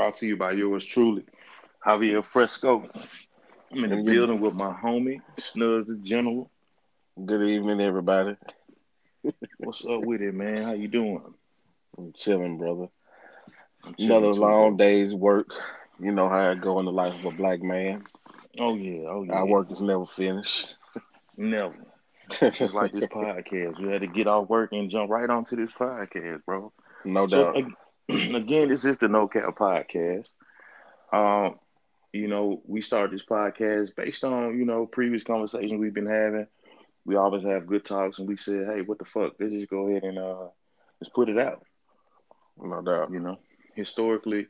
Brought to you by yours truly, Javier Fresco. I'm in the building with my homie, Snuds the General. Good evening, everybody. What's up with it, man? How you doing? I'm chilling, brother. I'm chilling Another too, long day's work. You know how I go in the life of a black man. Oh yeah, oh yeah. Our work is never finished. Never. Just like this podcast. We had to get off work and jump right onto this podcast, bro. No doubt. again, this is the No Cap podcast. Um, you know, we started this podcast based on, you know, previous conversations we've been having. We always have good talks and we said, hey, what the fuck? Let's just go ahead and uh let's put it out. No doubt. You know, historically,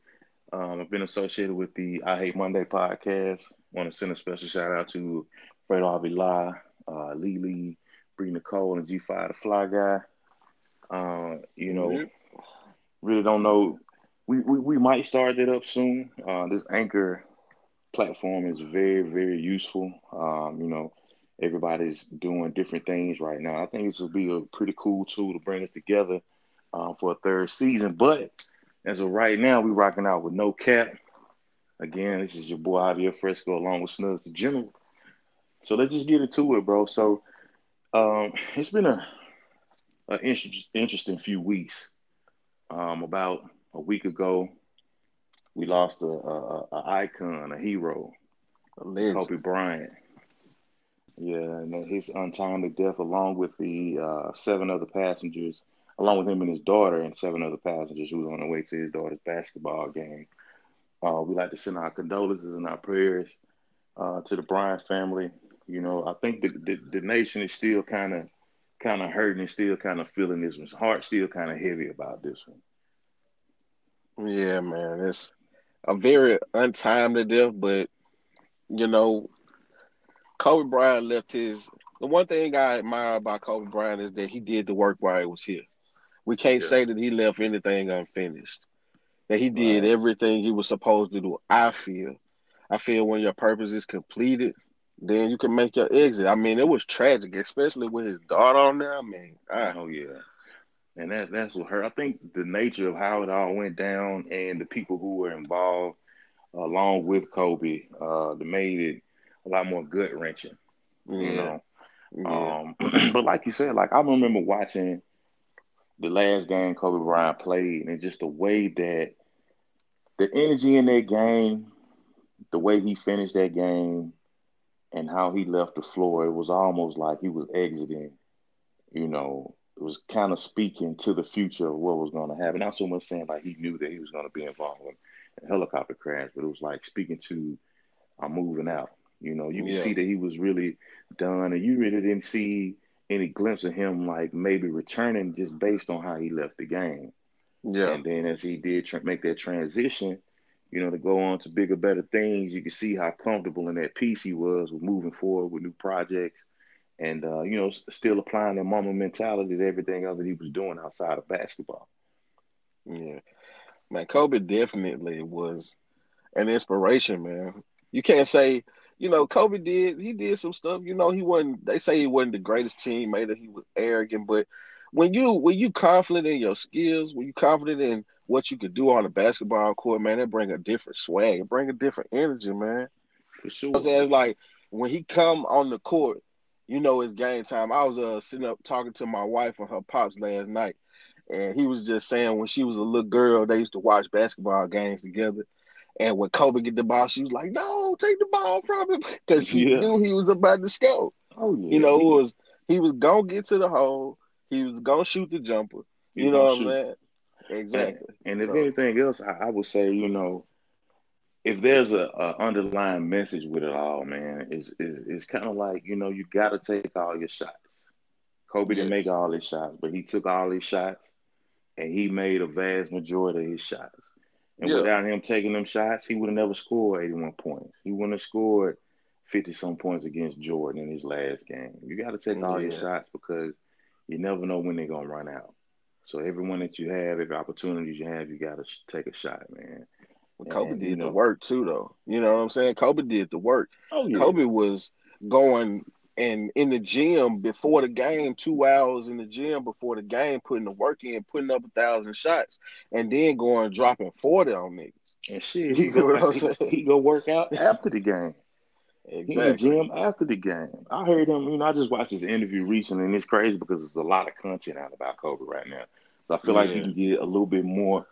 um, I've been associated with the I Hate Monday podcast. Want to send a special shout out to Fred Lai, uh, Lee Lee, Bree Nicole, and G5 the Fly Guy. Uh, you know, mm-hmm. Really don't know. We, we, we might start that up soon. Uh, this Anchor platform is very, very useful. Um, you know, everybody's doing different things right now. I think this will be a pretty cool tool to bring us together uh, for a third season. But as of right now, we're rocking out with no cap. Again, this is your boy Javier Fresco along with Snuds the General. So let's just get into it, bro. So um, it's been a, a inter- interesting few weeks. Um, about a week ago, we lost a, a, a icon, a hero, a Kobe Bryant. Yeah, and his untimely death, along with the uh, seven other passengers, along with him and his daughter, and seven other passengers who was on their way to his daughter's basketball game. Uh, we like to send our condolences and our prayers uh, to the Bryant family you know, I think the the, the nation is still kind of kind of hurting and still kind of feeling this one's heart still kind of heavy about this one. Yeah, man, it's a very untimely death, but you know, Kobe Bryant left his. The one thing I admire about Kobe Bryant is that he did the work while he was here. We can't yeah. say that he left anything unfinished. That he did right. everything he was supposed to do. I feel. I feel when your purpose is completed, then you can make your exit. I mean, it was tragic, especially with his daughter on there. I mean, I, oh yeah, and that's that's what hurt. I think the nature of how it all went down and the people who were involved, along with Kobe, uh, that made it a lot more gut wrenching. Yeah. You know, yeah. um, but like you said, like I remember watching the last game Kobe Bryant played, and just the way that the energy in that game, the way he finished that game and how he left the floor, it was almost like he was exiting, you know, it was kind of speaking to the future of what was going to happen. Not so much saying like he knew that he was going to be involved in a helicopter crash, but it was like speaking to I'm moving out. You know, you can yeah. see that he was really done, and you really didn't see any glimpse of him like maybe returning just based on how he left the game. Yeah. And then as he did make that transition, you know, to go on to bigger, better things. You can see how comfortable in that piece he was with moving forward with new projects and, uh, you know, still applying that Mamba mentality to everything else that he was doing outside of basketball. Yeah. Man, Kobe definitely was an inspiration, man. You can't say, you know, Kobe did, he did some stuff, you know, he wasn't, they say he wasn't the greatest teammate, he was arrogant, but when you, when you confident in your skills, when you confident in what you could do on the basketball court, man, it bring a different swag, it bring a different energy, man. For sure. You know I'm saying? It's like when he come on the court, you know it's game time. I was uh sitting up talking to my wife and her pops last night, and he was just saying when she was a little girl, they used to watch basketball games together. And when Kobe get the ball, she was like, "No, take the ball from him," because she yeah. knew he was about to score. Oh yeah, you know, it was he was gonna get to the hole. He was gonna shoot the jumper. You know what I'm saying? Exactly. And, and if so. anything else, I, I, would say, you know, if there's a, a underlying message with it all, man, it's, it's, it's kind of like, you know, you got to take all your shots. Kobe yes. didn't make all his shots, but he took all his shots and he made a vast majority of his shots. And yeah. without him taking them shots, he would have never scored 81 points. He wouldn't have scored 50 some points against Jordan in his last game. You got to take all your shots because you never know when they're going to run out. So everyone that you have, every opportunity you have, you got to take a shot, man. Well, Kobe and, did you know, the work too, though. You know what I'm saying? Kobe did the work. Oh, yeah. Kobe was going and in the gym before the game, two hours in the gym before the game, putting the work in, putting up a thousand shots, and then going dropping forty on niggas. And shit, he go he, he go work out after the game. Exactly. He in gym after the game. I heard him. You know, I just watched his interview recently, and it's crazy because there's a lot of content out about Kobe right now. So I feel yeah. like you can get a little bit more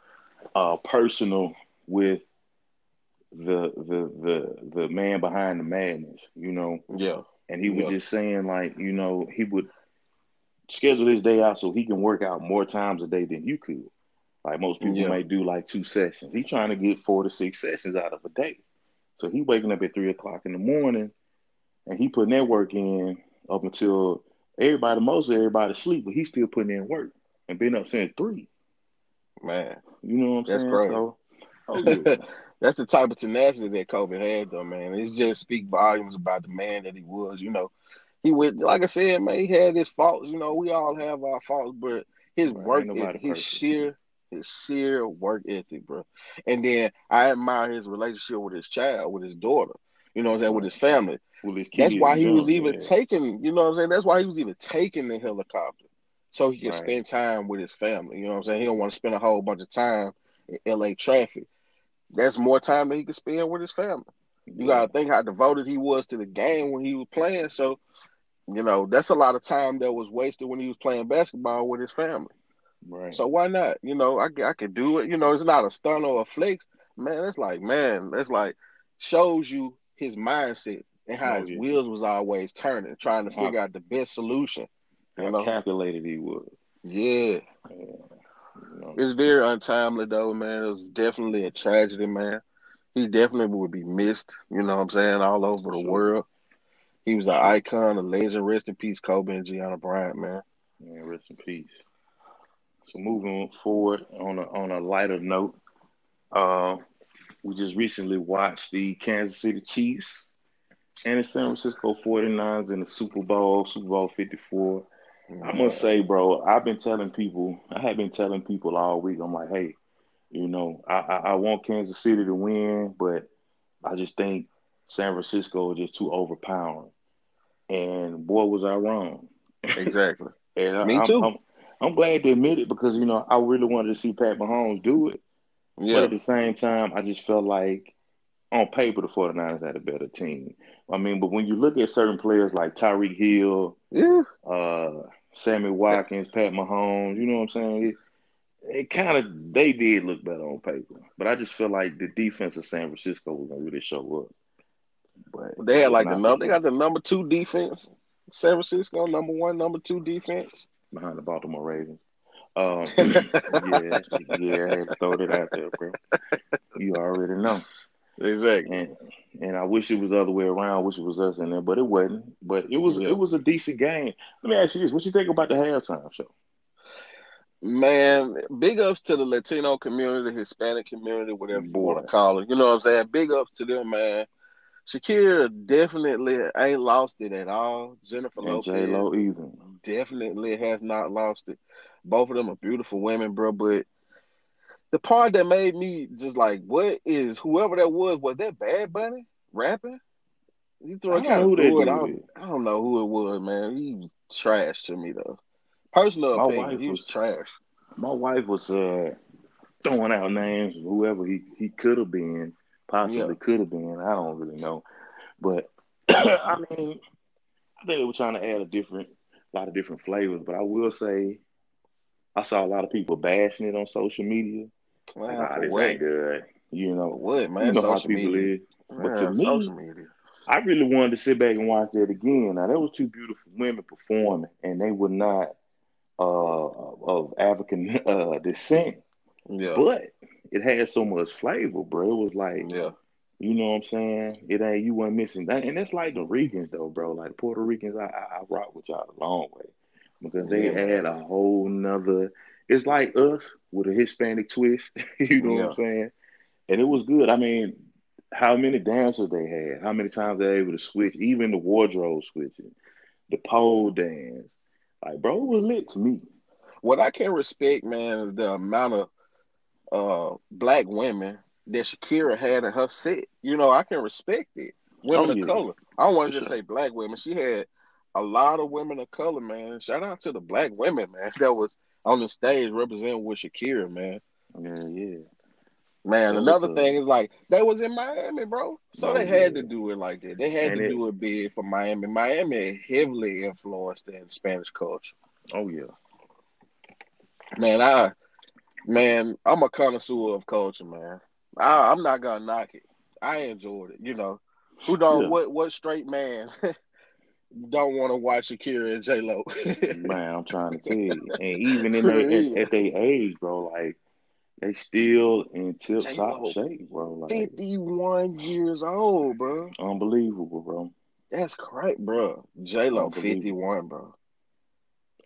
uh, personal with the the the the man behind the madness. You know. Yeah. And he was yeah. just saying like, you know, he would schedule his day out so he can work out more times a day than you could. Like most people yeah. may do like two sessions. He's trying to get four to six sessions out of a day. So he waking up at three o'clock in the morning and he putting that work in up until everybody, most of everybody sleep, but he's still putting in work and been up since three. Man. You know what I'm That's saying? Great. So, oh, That's the type of tenacity that Kobe had though, man. It just speak volumes about the man that he was, you know. He would like I said, man, he had his faults, you know, we all have our faults, but his work ethic, his sheer his sheer work ethic, bro. And then I admire his relationship with his child, with his daughter. You know what I'm saying, with his family. With his That's why he was even man. taking, you know what I'm saying? That's why he was even taking the helicopter. So he can right. spend time with his family. You know what I'm saying? He don't want to spend a whole bunch of time in LA traffic. That's more time that he could spend with his family. You gotta think how devoted he was to the game when he was playing. So, you know, that's a lot of time that was wasted when he was playing basketball with his family. Right. So why not? You know, I I could do it. You know, it's not a stunt or a flex. Man, it's like man, that's like shows you his mindset and how oh, his yeah. wheels was always turning, trying to figure how, out the best solution. How know? calculated he was. Yeah. yeah. You know? It's very untimely though, man. It was definitely a tragedy, man. He definitely would be missed, you know what I'm saying, all over the sure. world. He was an icon, a legend. Rest in peace, Kobe and Gianna Bryant, man. Yeah, rest in peace. So moving forward on a on a lighter note, uh, we just recently watched the Kansas City Chiefs and the San Francisco 49ers in the Super Bowl, Super Bowl 54. I must say, bro, I've been telling people, I have been telling people all week, I'm like, hey, you know, I, I, I want Kansas City to win, but I just think San Francisco is just too overpowering. And boy, was I wrong. Exactly. and Me too. I'm, I'm glad to admit it because you know I really wanted to see Pat Mahomes do it. Yeah. But at the same time, I just felt like on paper the 49ers had a better team. I mean, but when you look at certain players like Tyreek Hill, yeah, uh, Sammy Watkins, Pat Mahomes, you know what I'm saying? It, it kind of they did look better on paper, but I just feel like the defense of San Francisco was gonna really show up. But they had like the number. They got the number two defense. San Francisco number one, number two defense behind the Baltimore Ravens. Um, yeah, yeah, I had to throw it out there, bro. You already know. Exactly. And, and I wish it was the other way around. I wish it was us in there, but it wasn't. But it was yeah. it was a decent game. Let me ask you this: What you think about the halftime show? Man, big ups to the Latino community, Hispanic community, whatever Boy. you want to call it. You know what I'm saying? Big ups to them, man. Shakira definitely ain't lost it at all. Jennifer and Lopez J-Lo even. Definitely has not lost it. Both of them are beautiful women, bro. But the part that made me just like, what is whoever that was? Was that Bad Bunny rapping? You throw kind of threw it out. I don't know who it was, man. He was trash to me though. Personal my opinion, he was, was, trash. My wife was uh, throwing out names of whoever he, he could have been possibly yeah. could have been. I don't really know, but I mean, I think they were trying to add a different, a lot of different flavors. But I will say, I saw a lot of people bashing it on social media. Wow, like, oh, this ain't good. You know what, man? You know social how people media. is. But to me, social media. I really wanted to sit back and watch that again. Now there was two beautiful women performing, and they were not uh, of African uh, descent. Yeah. But it had so much flavor, bro. It was like, yeah, you know what I'm saying? It ain't you weren't missing that, and it's like the Ricans though, bro. Like Puerto Ricans, I, I, I rock with y'all a long way because they yeah. add a whole nother. It's like us with a Hispanic twist. you know yeah. what I'm saying? And it was good. I mean, how many dancers they had? How many times they were able to switch? Even the wardrobe switching, the pole dance. Like, bro, it was lit to me. What I can respect, man, is the amount of uh, black women that Shakira had in her set. You know, I can respect it. Women oh, yeah. of color. I don't want to just sure. say black women. She had a lot of women of color, man. Shout out to the black women, man, that was on the stage representing with Shakira, man. Yeah, yeah. Man, That another a- thing is like they was in Miami, bro. So Oh, they had yeah. to do it like that. They had And to it- do it big for Miami. Miami heavily influenced in Spanish culture. Oh yeah. Man, I man, I'm a connoisseur of culture, man. I, I'm not gonna knock it. I enjoyed it. You know, who don't Yeah. what what straight man don't want to watch Shakira and J Lo? Man, I'm trying to tell you. And even in their at, at their age, bro, like they still in tip top shape, bro. Like 51 years old, bro. unbelievable, bro. That's correct, bro. J Lo, 51, bro.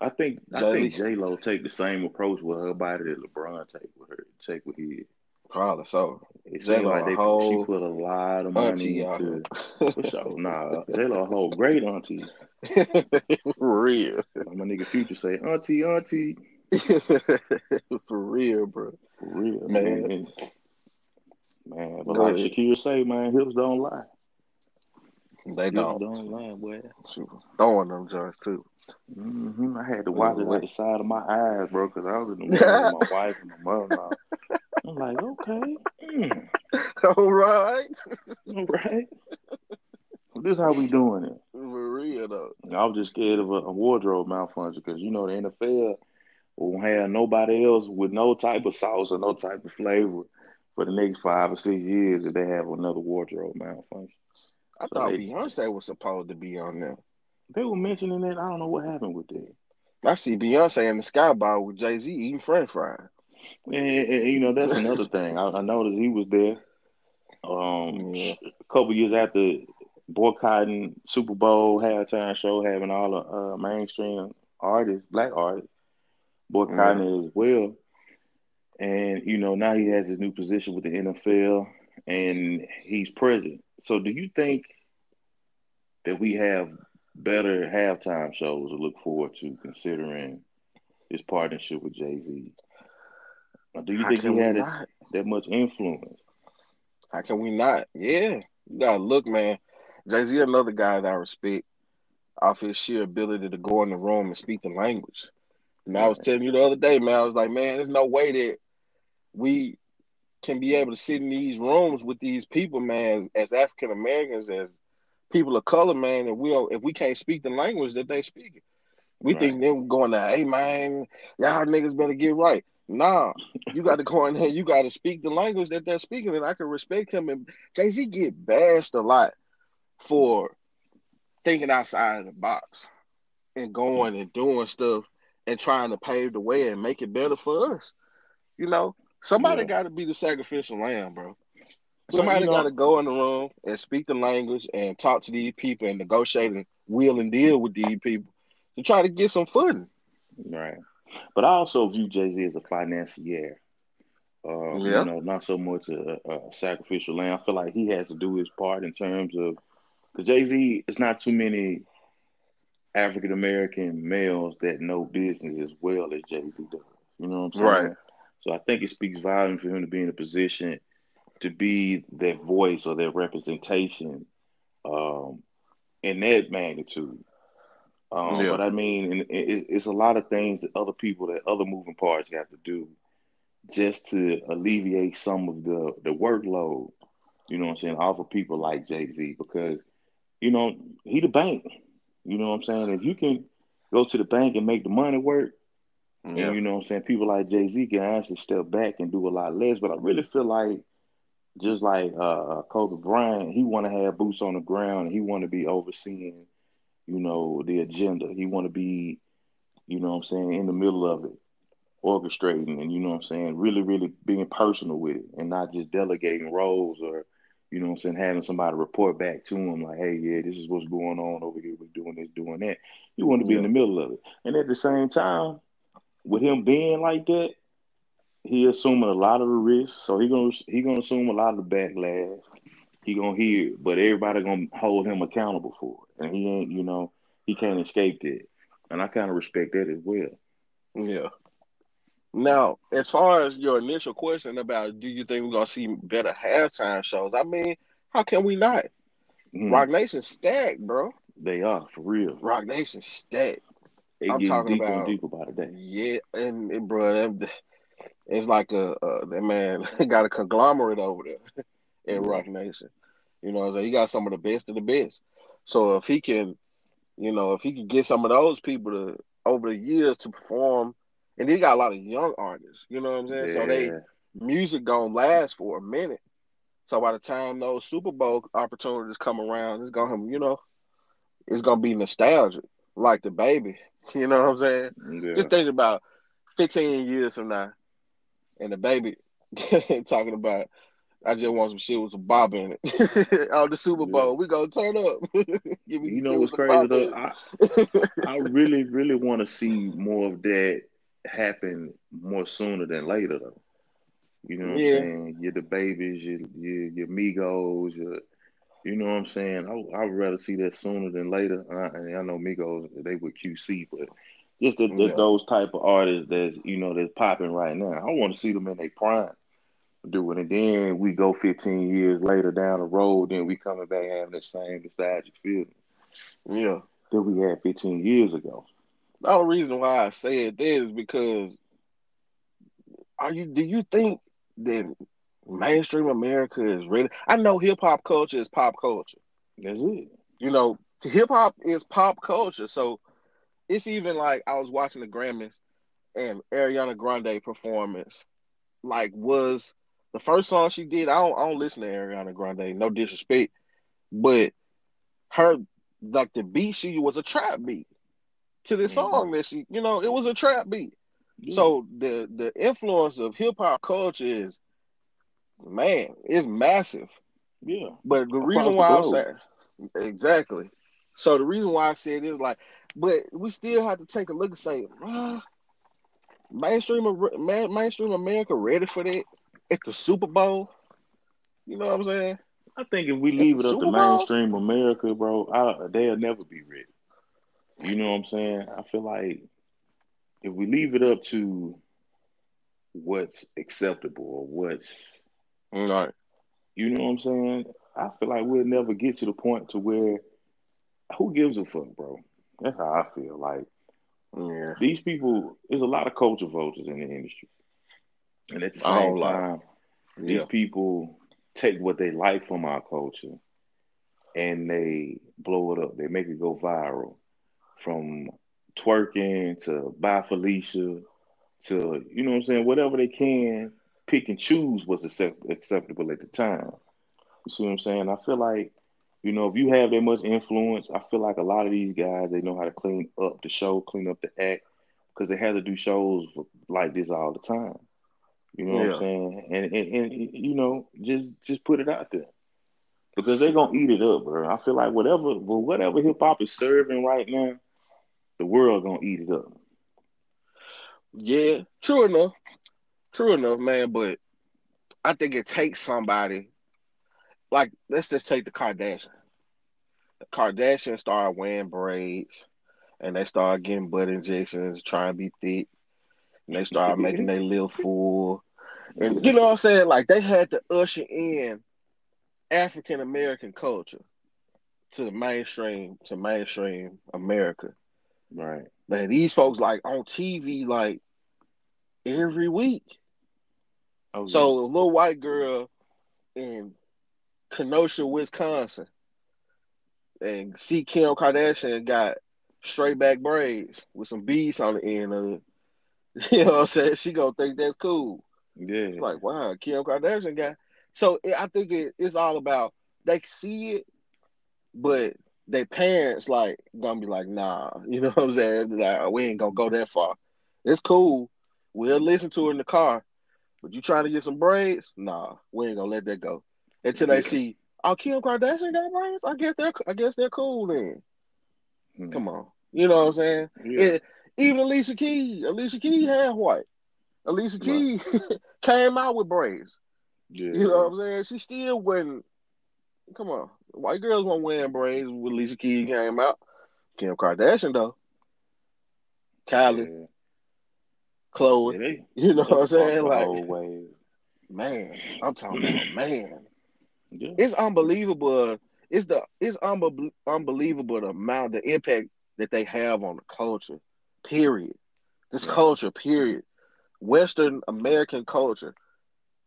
I think I Jay- think J Lo take the same approach with her body that LeBron take with her take with his. Probably so. It J-Lo seems like they she put a lot of money into. For sure, nah, J Lo a whole great auntie. For real. My nigga Future say, auntie, auntie, For real, bro. for real, Man. man. Man, but like. Shakira say, man, hips don't lie. They Hips don't. don't lie, boy. Throwing them joints too. hmm I had to watch it at the side of my eyes, bro, because I was in the room with my wife and my mother. I'm like, okay, mm, All right. all right. This how we doing it. For real though. I was just scared of a, a wardrobe malfunction because you know the NFL won't have nobody else with no type of sauce or no type of flavor for the next five or six years if they have another wardrobe malfunction. I So thought they- Beyonce was supposed to be on there. They were mentioning it. I don't know what happened with that. I see Beyonce in the skybar with Jay Z eating French fries. And, and, you know that's another thing. I, I noticed he was there. Um, Yeah. a couple years after boycotting Super Bowl halftime show, having all the uh, mainstream artists, black artists, boycotting it as well. And you know now he has his new position with the NFL, and he's present. So, do you think that we have better halftime shows to look forward to, considering his partnership with Jay Z? Do you How think he we had not? that much influence? How can we not? Yeah. You gotta look, man. Jay Z another guy that I respect off his sheer ability to go in the room and speak the language. And I was telling you the other day, man, I was like, man, there's no way that we can be able to sit in these rooms with these people, man, as African Americans, as people of color, man, if we don't, if we can't speak the language that they speak. We Right. think them going to, hey man, y'all niggas better get right. Nah, you got to go in there. You got to speak the language that they're speaking, and I can respect him. And Jay Z get bashed a lot for thinking outside of the box and going and doing stuff and trying to pave the way and make it better for us. You know, somebody Yeah. got to be the sacrificial lamb, bro. Somebody got to go in the room and speak the language and talk to these people and negotiate and wheel and deal with these people to try to get some footing. Right. But I also view Jay Z as a financier. Uh, Yeah. You know, not so much a, a sacrificial lamb. I feel like he has to do his part in terms of because Jay Z is not too many African American males that know business as well as Jay Z does. You know what I'm saying? Right. So I think it speaks volume for him to be in a position to be that voice or that representation um, in that magnitude. Um, Yeah. But I mean, it, it, it's a lot of things that other people, that other moving parts have to do just to alleviate some of the, the workload, you know what I'm saying, off of people like Jay Z because, you know, he the bank. You know what I'm saying? If you can go to the bank and make the money work, and you know what I'm saying? People like Jay Z can actually step back and do a lot less. But I really feel like just like uh, Kobe Bryant, he want to have boots on the ground and he want to be overseeing, you know, the agenda. He want to be, you know what I'm saying, in the middle of it, orchestrating and, you know what I'm saying, really, really being personal with it and not just delegating roles or, you know what I'm saying, having somebody report back to him like, hey, yeah, this is what's going on over here. We're doing this, doing that. You want to be in the middle of it. And at the same time, with him being like that, he assuming a lot of the risk. So he gonna he gonna assume a lot of the backlash. He gonna hear, it, but everybody gonna hold him accountable for it, and he ain't. You know, he can't escape that. And I kind of respect that as well. Yeah. Now, as far as your initial question about do you think we're gonna see better halftime shows? I mean, how can we not? Mhm. Roc Nation stacked, bro. They are for real. Roc Nation stacked. They I'm talking and about- deeper by the day. Yeah, and, and bro, them- it's like a, a that man got a conglomerate over there in Yeah. Mm-hmm. Roc Nation. You know, what I'm saying he got some of the best of the best. So if he can, you know, if he can get some of those people to over the years to perform, and he got a lot of young artists. You know what I'm saying? So they music gonna last for a minute. So by the time those Super Bowl opportunities come around, it's gonna, you know, it's gonna be nostalgic, like the baby. You know what I'm saying? Yeah. Just think about 15 years from now, and the baby talking about, I just want some shit with some bop in it. On the Super Bowl, we gonna turn up. Give me- You know what's crazy though? I, I really, really want to see more of that happen more sooner than later though. You know what Yeah. I'm saying? You're the babies, your your your Migos, your you know what I'm saying? I I would rather see that sooner than later. Uh, and I know Migos they were QC, but just the, the, Yeah. those type of artists that you know that's popping right now. I want to see them in their prime do it, and then we go 15 years later down the road, then we coming back having the same nostalgic feeling yeah. that we had 15 years ago. The only reason why I say it there is because are you do you think that mainstream America is ready? I know hip hop culture is pop culture. That's it. You know, hip hop is pop culture. So it's even like I was watching the Grammys and Ariana Grande performance, like was the first song she did. I don't, I don't listen to Ariana Grande, no disrespect, but her like the beat she was a trap beat to the Mhm. song that she, you know, it was a trap beat. Yeah. So the the influence of hip hop culture is, man, it's massive. yeah, But the reason why I'm saying exactly. So the reason why I said is like, but we still have to take a look and say, ah, mainstream mainstream America ready for that at the Super Bowl? You know what I'm saying? I think if we At leave the it up to Bowl? mainstream America, bro, I, they'll never be ready. You know what I'm saying? I feel like if we leave it up to what's acceptable or what's, Right. you know what I'm saying? I feel like we'll never get to the point to where who gives a fuck, bro? That's how I feel. Like Yeah. these people, there's a lot of culture vultures in the industry, and at the I same time, these people take what they like from our culture and they blow it up. They make it go viral from twerking to bye Felicia to, you know what I'm saying, whatever they can pick and choose what's accept- acceptable at the time. You see what I'm saying? I feel like, you know, if you have that much influence, I feel like a lot of these guys, they know how to clean up the show, clean up the act, because they have to do shows like this all the time. You know what I'm saying? And, and and you know, just just put it out there because they're gonna eat it up, bro. I feel like whatever, well, whatever hip hop is serving right now, the world gonna eat it up. Yeah, true enough. True enough, man. But I think it takes somebody like let's just take the Kardashians. The Kardashians started wearing braids and they started getting butt injections, trying to be thick. And they started making their little full. And you know what I'm saying? Like they had to usher in African American culture to the mainstream, to mainstream America. Right. Man, these folks like on TV like every week. Oh, So a little white girl in Kenosha, Wisconsin, and see Kim Kardashian got straight back braids with some beads on the end of it. You know what I'm saying? She gonna think that's cool. yeah, It's like, wow, Kim Kardashian got. So it, I think it, it's all about they see it, but their parents like gonna be like, nah, you know what I'm saying? Like, we ain't gonna go that far. It's cool. We'll listen to it in the car, but you trying to get some braids? Nah, we ain't gonna let that go until they see. Oh, Kim Kardashian got braids. I guess they're. I guess they're cool then. Mhm. Come on, you know what I'm saying? yeah. It- even Alicia Keys, Alicia Keys had white. Alicia. Keys came out with braids. yeah. You know what I'm saying? She still wasn't. Come on, white girls weren't wearing braids when Alicia Keys came out. Kim Kardashian though, Kylie, Yeah. Khloe. Yeah, You know what I'm saying? Like, man, I'm talking about man. Yeah. It's unbelievable. it's the it's unbe- unbelievable the amount the impact that they have on the culture. Period. This Yeah. culture. Period. Western American culture.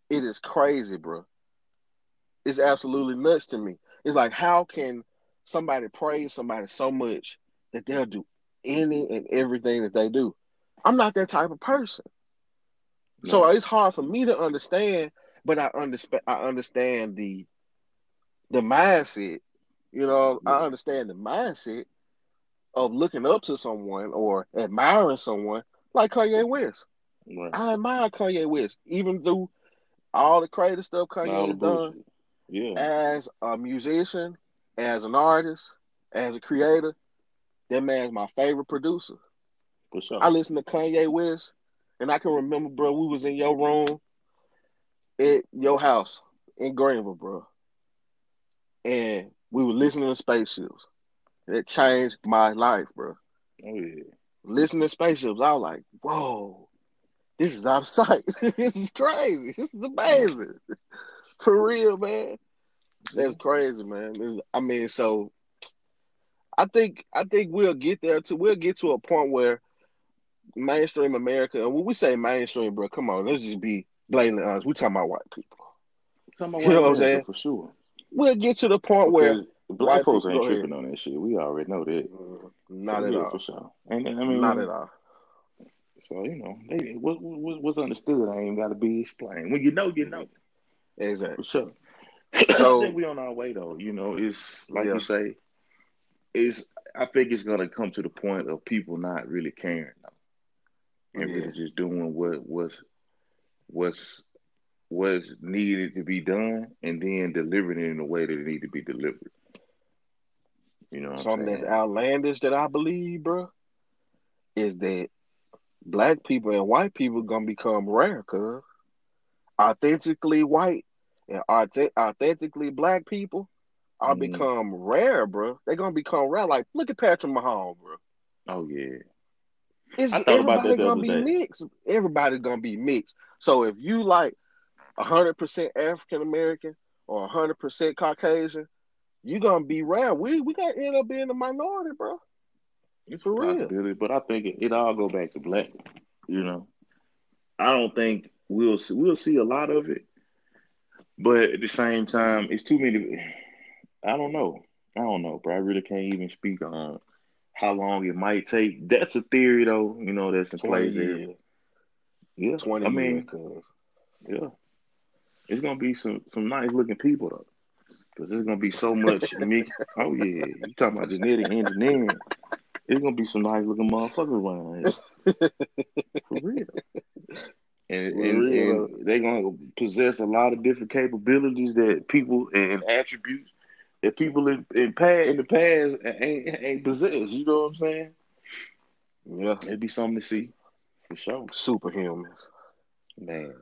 It is crazy, bro. It's absolutely nuts to me. It's like how can somebody praise somebody so much that they'll do any and everything that they do? I'm not that type of person. So it's hard for me to understand, but I understand I understand the the mindset. You know, Yeah. I understand the mindset of looking up to someone or admiring someone like Kanye West. Right. I admire Kanye West, even through all the crazy stuff Kanye has done. Yeah. as a musician, as an artist, as a creator. That man's my favorite producer. For sure. I listen to Kanye West, and I can remember, bro, we was in your room at your house in Greenville, bro, and we were listening to spaceships. It changed my life, bro. Oh yeah. Listening to spaceships, I was like, whoa, this is out of sight. this is crazy. This is amazing. For real, man. That's crazy, man. This- I mean, so I think I think we'll get there to we'll get to a point where mainstream America, and when we say mainstream, bro, come on, let's just be blatantly honest. We talking about white people. Talking about You know what I'm saying? For sure. We'll get to the point where Because black white folks ain't go ahead. tripping on that shit. We already know that. Mm, not For at all. For sure. And I mean, Not at all. So you know, they, what, what what's understood I ain't got to be explained. When you know, you know. Exactly. For sure. So- I think we on our way though. You know, it's like Yeah. you say. It's I think it's gonna come to the point of people not really caring though, and Yeah. really just doing what was what's what's needed to be done, and then delivering it in the way that it need to be delivered. You know, Something that's outlandish that I believe, bro, is that black people and white people gonna become rare, cuz authentically white and authe- authentically black people are Mhm. become rare, bro. They're gonna become rare. Like, look at Patrick Mahomes, bro. Oh yeah, It's I thought about that the gonna be day. mixed. Everybody's gonna be mixed. So if you like hundred percent African American or hundred percent Caucasian, you gonna be rare. We we gotta end up being the minority, bro. it's For real. but I think it, it all go back to black. You know, I don't think we'll see, we'll see a lot of it, but at the same time, it's too many. I don't know. I don't know, bro. I really can't even speak on how long it might take. That's a theory, though. You know, that's in place there. Yeah, Twenty I mean, cuz. yeah, it's gonna be some some nice looking people though, because there's gonna be so much mix. Oh yeah, you talking about genetic engineering? It's gonna be some nice looking motherfuckers around here. for real. And, For and, real. and they're gonna possess a lot of different capabilities that people and attributes that people in in, past, in the past ain't ain't possessed. You know what I'm saying? Yeah. It'd be something to see for sure, Superhumans. man.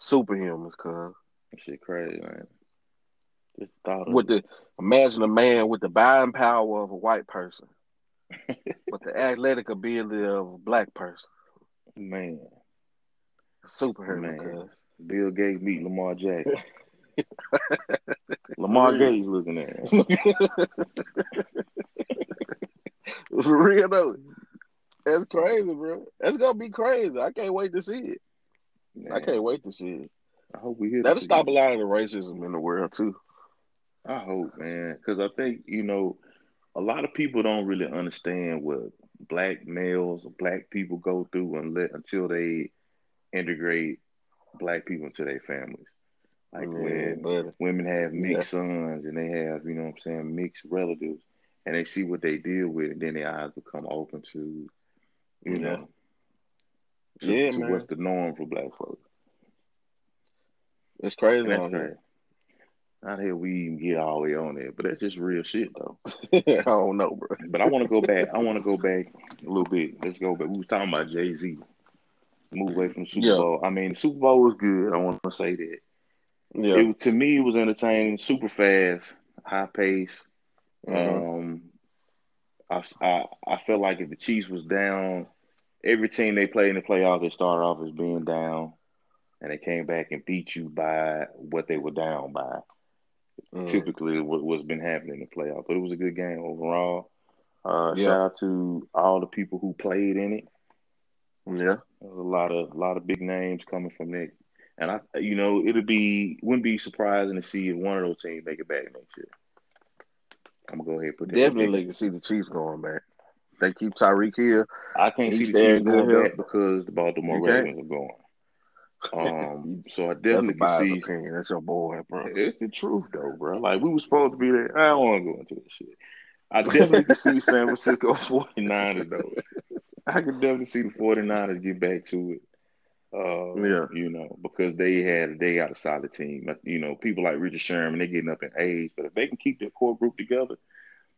Superhumans, cuz. That shit crazy, man. Just thought of With the imagine a man with the buying power of a white person, with the athletic ability of a black person. man. Superhuman, Man. cuz. Bill Gates meet Lamar Jackson. Lamar. Gates looking at him. For real though. That's crazy, bro. That's gonna be crazy. I can't wait to see it. I can't wait to see it. I hope we hear That'll stop a lot of the racism in the world too. I hope, man, because I think you know a lot of people don't really understand what black males or black people go through unless, until they integrate black people into their families. Like Yeah, when buddy. women have mixed sons and they have, you know what I'm saying, mixed relatives, and they see what they deal with, and then their eyes become open to, you Yeah. know, to, Yeah, to man. what's the norm for black folks. It's crazy that's here. Not here we even get all the way on there, but that's just real shit though. I don't know, bro. But I want to go back. I want to go back a little bit. Let's go back. We was talking about Jay Z. Move away from the Super Yeah. Bowl. I mean, the Super Bowl was good. I want to say that. Yeah. It to me it was entertaining, super fast, high pace. Mhm. Um, I, I I felt like if the Chiefs was down, every team they played in the playoffs, they started off as being down, and they came back and beat you by what they were down by. Mm. typically what, what's been happening in the playoffs. But it was a good game overall. Uh, Yeah. Shout out to all the people who played in it. Yeah. There's a lot of a lot of big names coming from that, and I, you know, it'll be wouldn't be surprising to see if one of those teams make it back next year. I'm gonna go ahead and put that. Definitely can see the Chiefs going back. They keep Tyreek here. I can't see the Chiefs going back because the Baltimore Ravens are going. Um, so I That's definitely can biased see. opinion. That's your boy, bro. It's the truth, though, bro. Like we were supposed to be there. I don't want to go into that shit. I definitely can see San Francisco 49ers, though. I could definitely see the 49ers get back to it. Uh, Yeah. You know, because they had they got a solid team. You know, people like Richard Sherman, they're getting up in age, but if they can keep their core group together,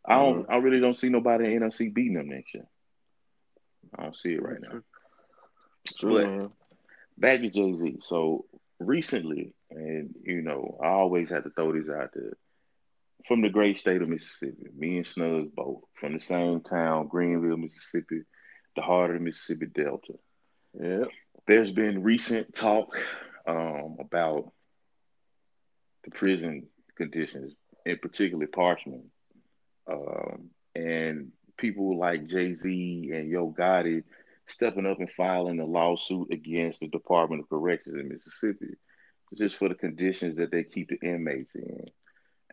I don't. I really don't see nobody in NFC beating them next year. I don't see it right now. True, But- man. Back to Jay Z. So recently, and you know, I always have to throw this out there. From the great state of Mississippi, me and Snugs both from the same town, Greenville, Mississippi, the heart of the Mississippi Delta. Yeah. There's been recent talk um, about the prison conditions, in particularly Parchman, um, and people like Jay Z and Yo Gotti stepping up and filing a lawsuit against the Department of Corrections in Mississippi, just for the conditions that they keep the inmates in.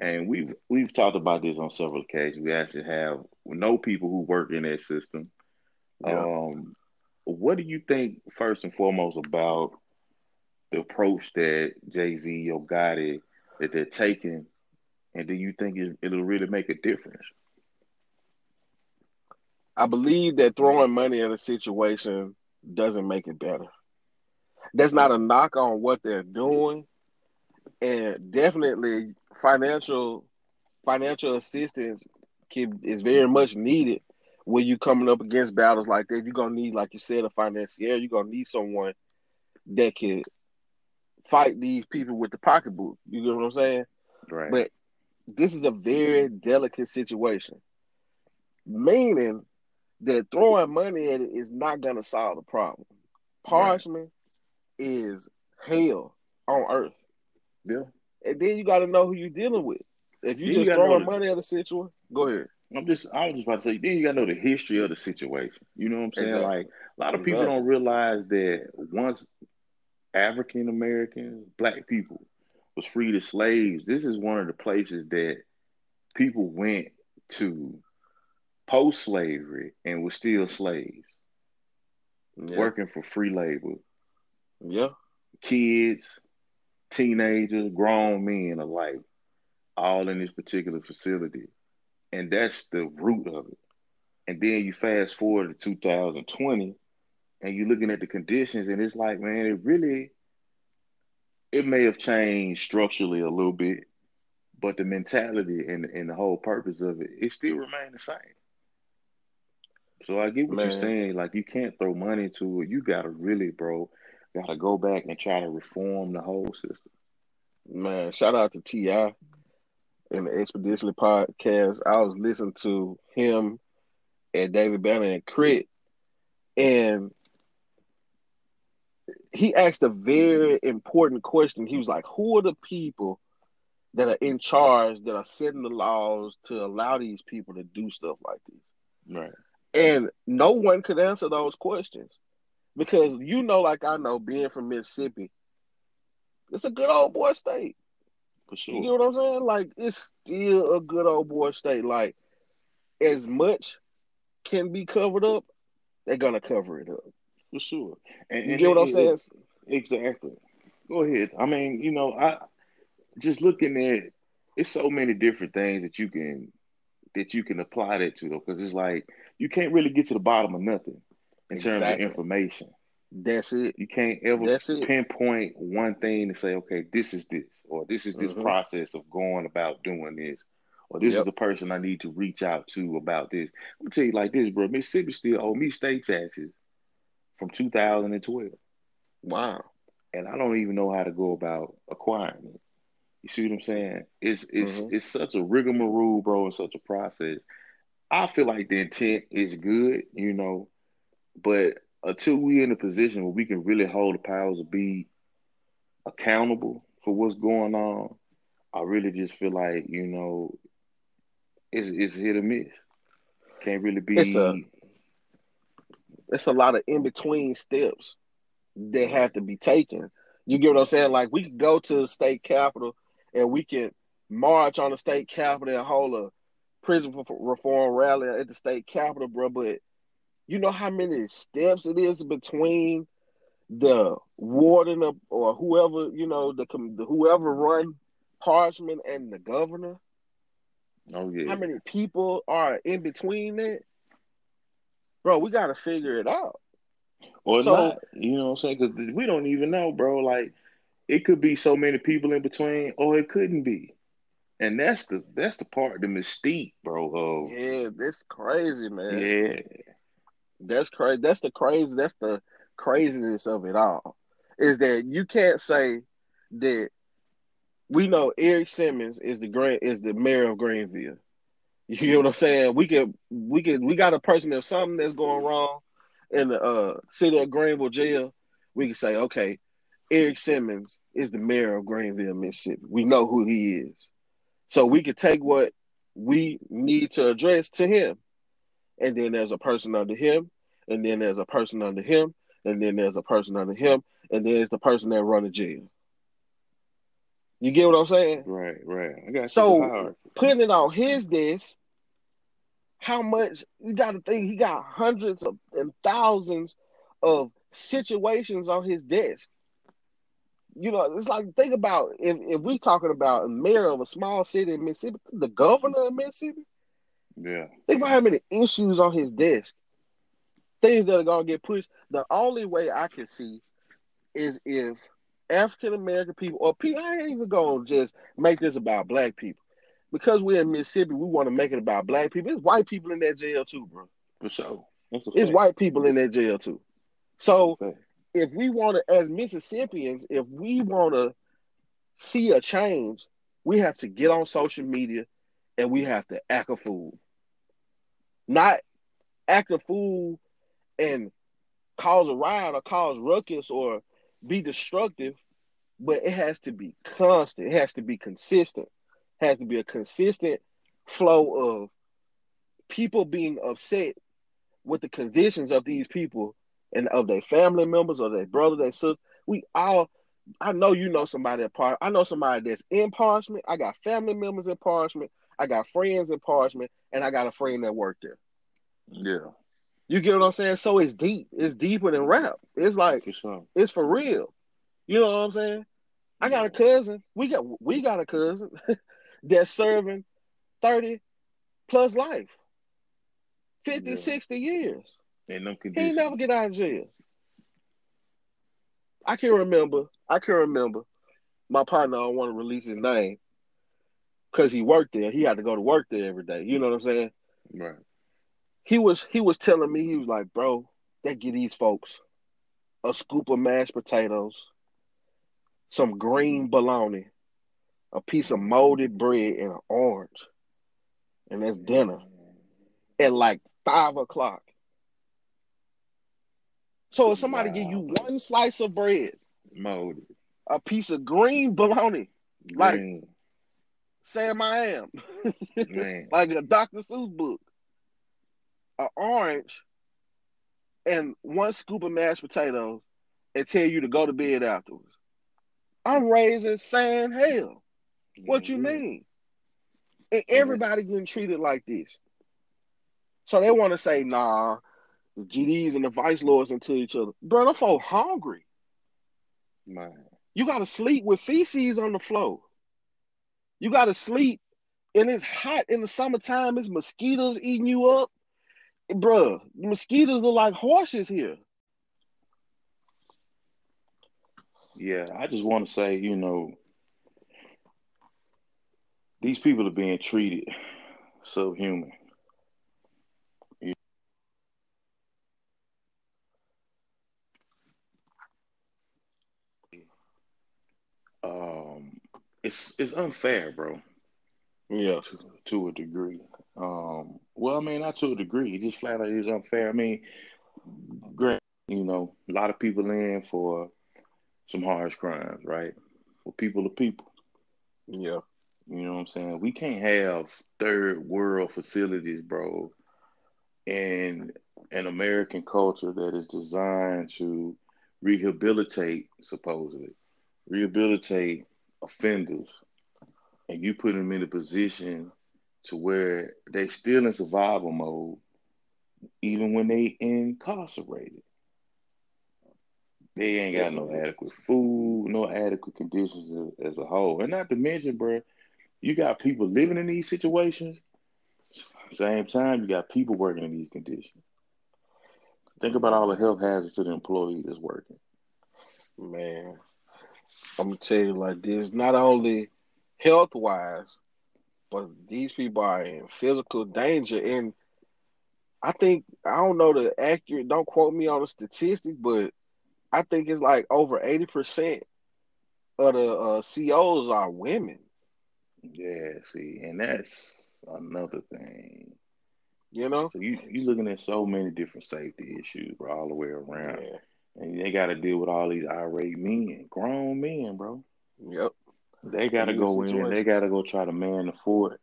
And we've we've talked about this on several occasions. We actually have know people who work in that system. Yeah. Um, what do you think first and foremost about the approach that Jay Z, Yo Gotti, that they're taking, and do you think it, it'll really make a difference? I believe that throwing money at a situation doesn't make it better. That's not a knock on what they're doing, and definitely financial financial assistance can, is very much needed when you're coming up against battles like that. You're gonna need, like you said, a financier. You're gonna need someone that can fight these people with the pocketbook. You get what I'm saying? Right. But this is a very delicate situation, meaning that throwing money at it is not going to solve the problem. Parchman is hell on earth. yeah. And then you got to know who you're dealing with. If you Then just gotta throwing the- money at a situation, go ahead. I'm just I was just about to say, then you gotta know the history of the situation. You know what I'm saying? Exactly. Like a lot of people Exactly. don't realize that once African Americans, black people was freed as slaves, this is one of the places that people went to post slavery and were still slaves, Yeah. working for free labor. Yeah. Kids, teenagers, grown men alike, all in this particular facility. And that's the root of it. And then you fast forward to 2020 and you're looking at the conditions and it's like, man, it really it may have changed structurally a little bit, but the mentality and, and the whole purpose of it, it still remains the same. So I get what Man. you're saying. Like you can't throw money to it. You gotta really, bro, gotta go back and try to reform the whole system. Man, shout out to T.I. in the Expeditiously podcast. I was listening to him and David Banner and Crit, and he asked a very important question. He was like, Who are the people that are in charge that are setting the laws to allow these people to do stuff like this? Right. And no one could answer those questions because you know, like I know, being from Mississippi, it's a good old boy state. For sure. You know what I'm saying? Like it's still a good old boy state. Like as much can be covered up, they're gonna cover it up. For sure. And, You and get what I'm saying? Exactly. Go ahead. I mean, you know, I just looking at it's so many different things that you can that you can apply that to though, because it's like you can't really get to the bottom of nothing in terms of information. That's it. You can't ever pinpoint one thing and say, okay, this is this, or this is this Mhm. process of going about doing this, or this Yep. is the person I need to reach out to about this. I'm gonna tell you like this, bro. Mississippi still owe me state taxes from 2012 Wow. and I don't even know how to go about acquiring it. You see what I'm saying? It's it's Mhm. it's such a rigmarole, bro, and such a process. I feel like the intent is good, you know, but until we're in a position where we can really hold the powers of be accountable for what's going on, I really just feel like you know, it's it's hit or miss. Can't really be. It's a it's a lot of in between steps that have to be taken. You get what I'm saying? Like we could go to the state capitol and we can march on the state capitol and hold a prison reform rally at the state capitol, bro. But you know how many steps it is between the warden of, or whoever you know the, the whoever run Parchman and the governor. Oh yeah. How many people are in between it, Bro, we got to figure it out. Or so, not, you know what I'm saying? Because we don't even know, bro. Like, it could be so many people in between, or it couldn't be. And that's the that's the part, the mystique, bro. Of yeah, that's crazy, man. Yeah, that's crazy. That's the crazy. That's the craziness of it all. Is that you can't say that we know Errick Simmons is the grand is the mayor of Greenville. You get what I'm saying? We could we could we got a person if something that's going wrong in the uh, city of Greenville jail, we can say, okay, Errick Simmons is the mayor of Greenville, Mississippi. We know who he is. So we could take what we need to address to him. And then there's a person under him, and then there's a person under him, and then there's a person under him, and then there's the person that run the jail. You get what I'm saying? Right, right. I got so putting it on his desk, how much you got to think he got hundreds of and thousands of situations on his desk. You know, it's like think about if if we talking about a mayor of a small city in Mississippi, the governor of Mississippi. Yeah. Think about how many issues on his desk. Things that are gonna get pushed. The only way I can see is if African American people, or people, I ain't even gonna just make this about black people. Because we're in Mississippi, we want to make it about black people. It's white people in that jail too, bro. For sure. It's white people in that jail too. So if we want to, as Mississippians, if we want to see a change, we have to get on social media and we have to act a fool. Not act a fool and cause a riot or cause ruckus or be destructive, but it has to be constant. It has to be consistent. It has to be a consistent flow of people being upset with the conditions of these people and of their family members or their brother, their sister. We all I know you know somebody at Parchman. I know somebody that's in Parchman. I got family members in Parchman. I got friends in Parchman, and I got a friend that worked there. Yeah. You get what I'm saying? So it's deep. It's deeper than rap. It's like for sure. it's for real. You know what I'm saying? I got a cousin. We got we got a cousin that's serving 30 plus life. 50, yeah. 60 years. And no he never get out of jail. I can remember, I can remember my partner I don't want to release his name because he worked there. He had to go to work there every day. You know what I'm saying? Right he was he was telling me he was like, bro, they get these folks a scoop of mashed potatoes, some green bologna, a piece of molded bread, and an orange, and that's dinner at like five o'clock. So if somebody wow. give you one slice of bread, molded, a piece of green bologna, green. like Sam I am, like a Dr. Seuss book, an orange and one scoop of mashed potatoes and tell you to go to bed afterwards. I'm raising saying hell. What you mean? And everybody getting treated like this. So they want to say, nah, the GDs and the vice lords into each other. Bro, I'm so hungry. Man. You gotta sleep with feces on the floor. You gotta sleep and it's hot in the summertime, it's mosquitoes eating you up bruh, mosquitoes are like horses here. Yeah, I just want to say, you know, these people are being treated subhuman. Um, it's it's unfair, bro. Yeah, to, to a degree. Um, well, I mean, not to a degree. It just flat out is unfair. I mean, great, you know, a lot of people in for some harsh crimes, right? For people to people. Yeah. You know what I'm saying? We can't have third world facilities, bro, in an American culture that is designed to rehabilitate, supposedly, rehabilitate offenders, and you put them in a position to where they still in survival mode, even when they incarcerated. They ain't got no adequate food, no adequate conditions as, as a whole, and not to mention, bro, you got people living in these situations. Same time, you got people working in these conditions. Think about all the health hazards to the employee that's working. Man, I'm gonna tell you like this: not only health wise, but these people are in physical danger. And I think I don't know the accurate. Don't quote me on the statistic, but I think it's like over eighty percent of the uh, COs are women. Yeah, see, and that's another thing. You know, so you you looking at so many different safety issues, bro, all the way around, yeah. And they got to deal with all these irate men, grown men, bro. Yep. They got to go in. They got to go try to man the fort.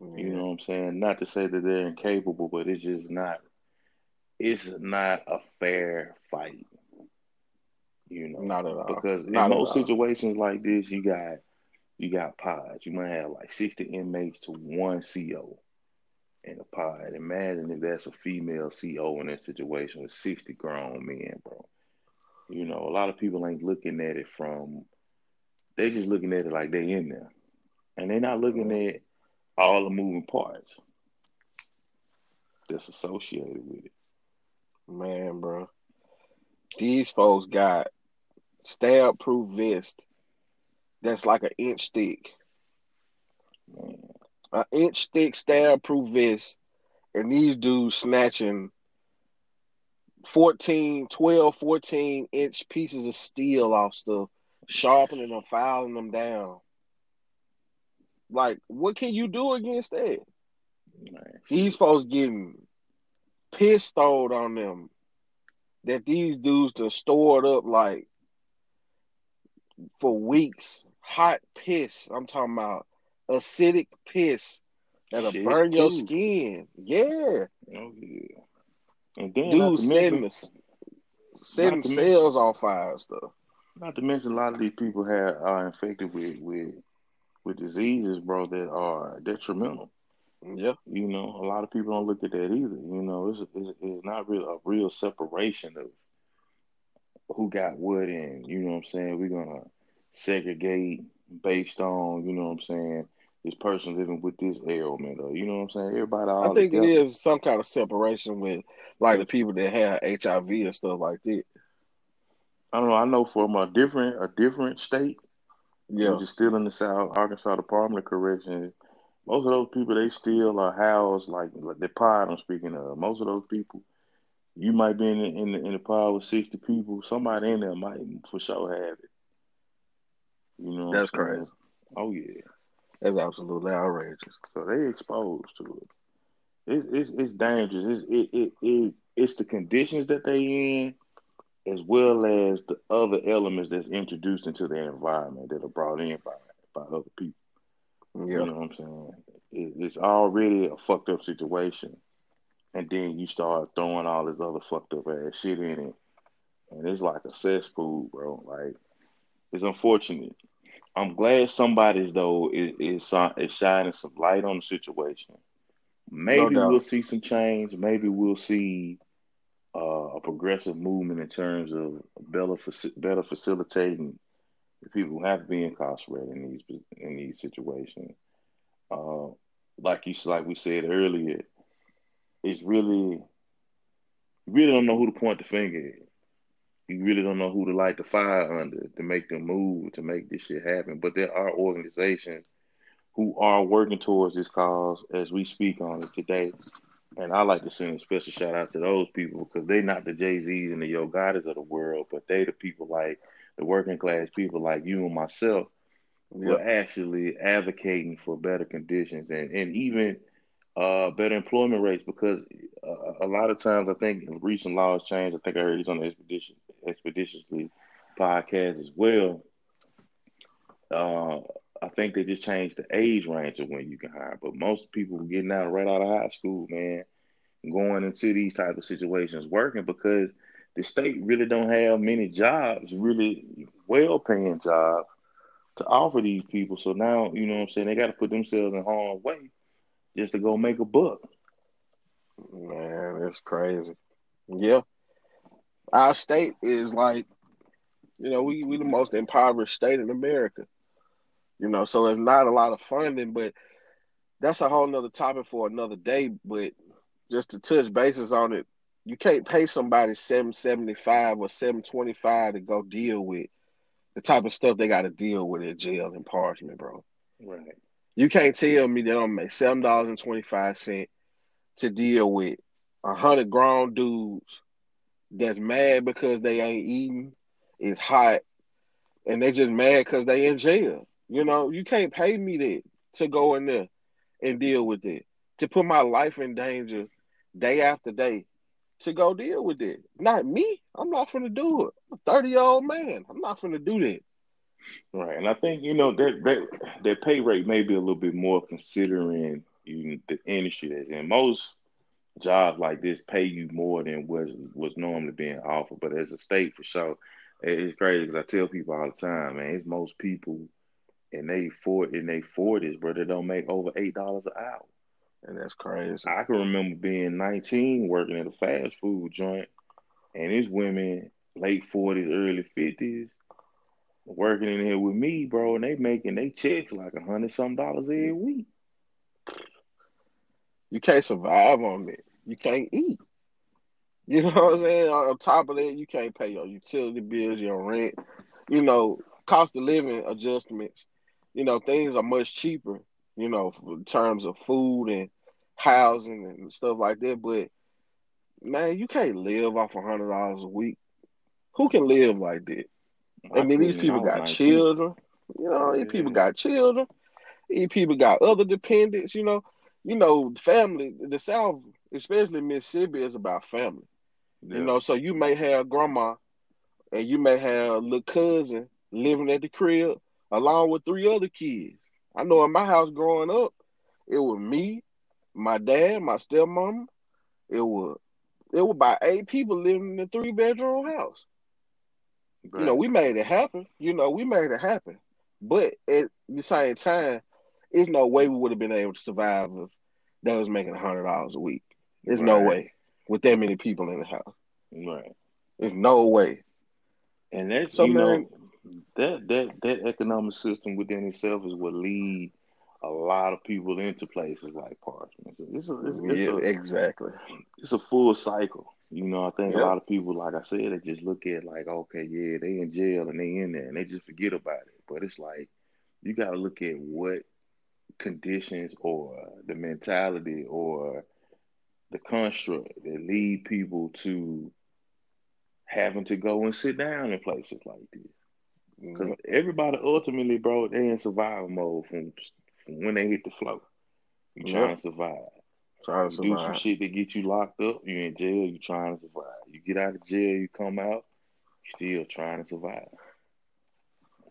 Yeah. You mm-hmm. know what I'm saying? Not to say that they're incapable, but it's just not. It's not a fair fight. You know, not at all. Because not in most situations like this, you got you got pods. You might have like 60 inmates to one CO in a pod. Imagine if that's a female CO in that situation with 60 grown men, bro. You know, a lot of people ain't looking at it from they just looking at it like they in there. And they're not looking at all the moving parts that's associated with it. Man, bro. These folks got stab proof vest that's like an inch thick. An inch thick stab proof vest, and these dudes snatching 14, 12, 14 inch pieces of steel off stuff, sharpening them, filing them down. Like, what can you do against that? Man. These folks getting pissed on them that these dudes just stored up like for weeks hot piss. I'm talking about acidic piss that'll Shit burn your skin. Yeah. Oh yeah. And then dude setting mention, setting cells on fire and stuff. Not to mention a lot of these people have are infected with with with diseases, bro, that are detrimental. Yeah, you know, a lot of people don't look at that either. You know, it's it's, it's not really a real separation of who got what in. You know what I'm saying? We're gonna segregate based on, you know what I'm saying, this person living with this ailment or you know what I'm saying? Everybody I think together. it is some kind of separation with like the people that have HIV and stuff like that. I don't know, I know from a different a different state, yeah, which is still in the South, Arkansas Department of Corrections. Most of those people they still are housed like, like the pod I'm speaking of. Most of those people you might be in the, in the, in the pod with sixty people. Somebody in there might for sure have it. You know, that's crazy. Oh yeah, that's absolutely outrageous. So they exposed to it. It's it's, it's dangerous. It's it, it it it's the conditions that they in, as well as the other elements that's introduced into the environment that are brought in by by other people. Yep. You know what I'm saying? It, it's already a fucked up situation, and then you start throwing all this other fucked up ass shit in it, and it's like a cesspool, bro. Like it's unfortunate. I'm glad somebody's though is is, is shining some light on the situation. Maybe no we'll see some change. Maybe we'll see uh, a progressive movement in terms of better better facilitating the people who have to be incarcerated in these in these situations. Uh, like you like we said earlier, it's really really don't know who to point the finger at you really don't know who to light the fire under to make them move to make this shit happen. But there are organizations who are working towards this cause as we speak on it today. And I like to send a special shout out to those people because they're not the Jay Z's and the Yo Gottis of the world, but they the people like the working class people like you and myself who are actually advocating for better conditions and, and even uh, better employment rates because uh, a lot of times I think recent laws changed. I think I heard he's on the expedition expeditiously podcast as well. Uh, I think they just changed the age range of when you can hire. But most people getting out right out of high school, man, going into these type of situations working because the state really don't have many jobs, really well paying jobs to offer these people. So now, you know what I'm saying, they got to put themselves in harm's way just to go make a buck. Man, it's crazy. Yeah. Our state is like, you know, we we the most impoverished state in America. You know, so it's not a lot of funding, but that's a whole nother topic for another day. But just to touch bases on it, you can't pay somebody seven seventy five or seven twenty five to go deal with the type of stuff they got to deal with at jail and Parchman, bro. Right. You can't tell me they don't make seven dollars and twenty five cent to deal with a hundred grown dudes that's mad because they ain't eating, it's hot, and they just mad because they in jail. You know, you can't pay me that to go in there and deal with it, to put my life in danger day after day to go deal with it. Not me. I'm not gonna do it. I'm a 30 year old man. I'm not gonna do that. Right. And I think, you know, that that that pay rate may be a little bit more considering you the industry that's in. Most jobs like this pay you more than was was normally being offered. But as a state for sure, it's crazy because I tell people all the time, man, it's most people in they four in they forties, bro, they don't make over eight dollars an hour. And that's crazy. I can remember being 19 working at a fast food joint, and it's women late 40s, early 50s working in here with me, bro, and they making they checks like a hundred some dollars every mm. week. You can't survive on it. You can't eat. You know what I'm saying? On top of that, you can't pay your utility bills, your rent, you know, cost of living adjustments. You know, things are much cheaper, you know, in terms of food and housing and stuff like that. But man, you can't live off a hundred dollars a week. Who can live like that? I, I mean, these people got children. You know, yeah. these people got children. These people got other dependents. You know, you know, family. The South, especially Mississippi, is about family. Yeah. You know, so you may have grandma, and you may have a little cousin living at the crib along with three other kids. I know in my house growing up, it was me, my dad, my stepmom. It was it was about eight people living in a three bedroom house. Right. You know, we made it happen. You know, we made it happen. But at the same time, there's no way we would have been able to survive if that was making hundred dollars a week. There's right. no way with that many people in the house. Right. There's no way. And that's so you man, know that that that economic system within itself is what lead a lot of people into places like Parchman. So it's a, it's, it's yeah, a, exactly. It's a full cycle. You know, I think yep. a lot of people, like I said, they just look at like, okay, yeah, they in jail and they in there, and they just forget about it. But it's like you got to look at what conditions or the mentality or the construct that lead people to having to go and sit down in places like this. Because mm-hmm. everybody ultimately, bro, they in survival mode from, from when they hit the floor. You trying yep. to survive. Trying to survive. do some shit that get you locked up. You in jail. You trying to survive. You get out of jail. You come out. Still trying to survive.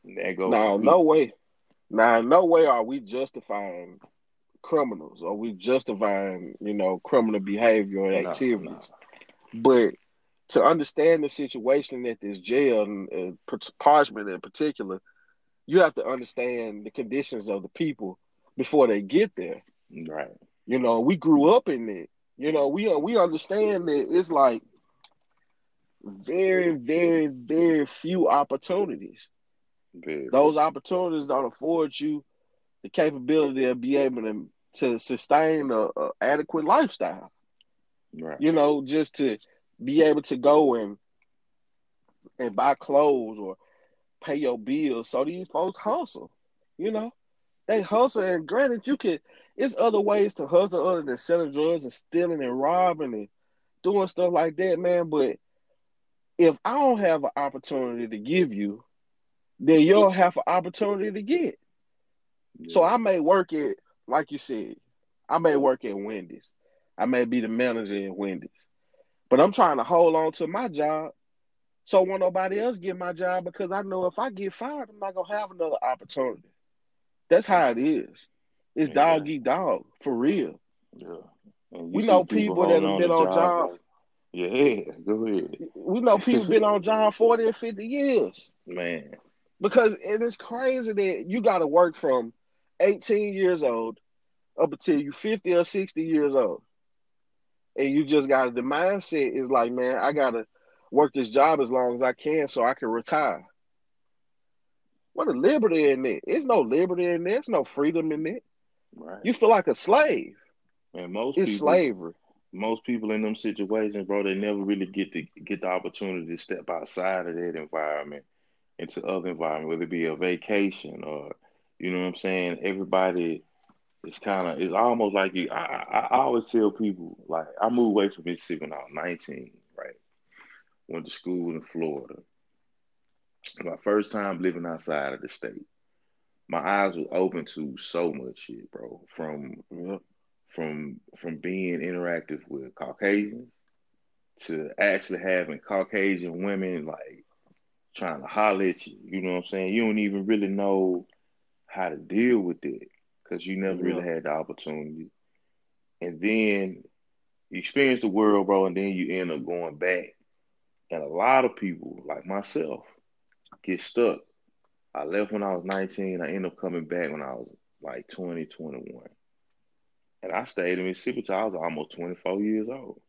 And there goes. Now, no way. Now, in no way are we justifying criminals or we justifying, you know, criminal behavior and activities. No, no. But to understand the situation at this jail and, Parchman in particular, you have to understand the conditions of the people before they get there. Right. You know, we grew up in it. You know, we we understand that it's like very, very, very few opportunities. Very Those opportunities don't afford you the capability of be able to to sustain a, a adequate lifestyle. Right. You know, just to be able to go and and buy clothes or pay your bills. So these folks hustle. You know, they hustle, and granted, you can it's other ways to hustle other than selling drugs and stealing and robbing and doing stuff like that, man. But if I don't have an opportunity to give you, then you'll have an opportunity to get. Yeah. So I may work at, like you said, I may work at Wendy's. I may be the manager at Wendy's. But I'm trying to hold on to my job so won't nobody else get my job because I know if I get fired, I'm not gonna have another opportunity. That's how it is. It's yeah. dog eat dog for real. Yeah. We know people, people that have been on jobs. Yeah, go ahead. We know people been on job 40 or 50 years. Man. Because it is crazy that you got to work from 18 years old up until you 50 or 60 years old. And you just got the mindset is like, man, I got to work this job as long as I can so I can retire. What a liberty in it. There's no liberty in there. There's no freedom in it. Right. You feel like a slave. And most it's people, slavery. Most people in them situations, bro, they never really get to get the opportunity to step outside of that environment into other environment, whether it be a vacation or you know what I'm saying. Everybody is kind of it's almost like you. I, I, I always tell people like I moved away from Mississippi when I was 19, right? Went to school in Florida. My first time living outside of the state. My eyes were open to so much shit, bro. From from from being interactive with Caucasians to actually having Caucasian women like trying to holler at you. You know what I'm saying? You don't even really know how to deal with it because you never really had the opportunity. And then you experience the world, bro, and then you end up going back. And a lot of people, like myself, get stuck. I left when I was 19. I ended up coming back when I was like 20, 21. And I stayed in Mississippi till I was almost 24 years old.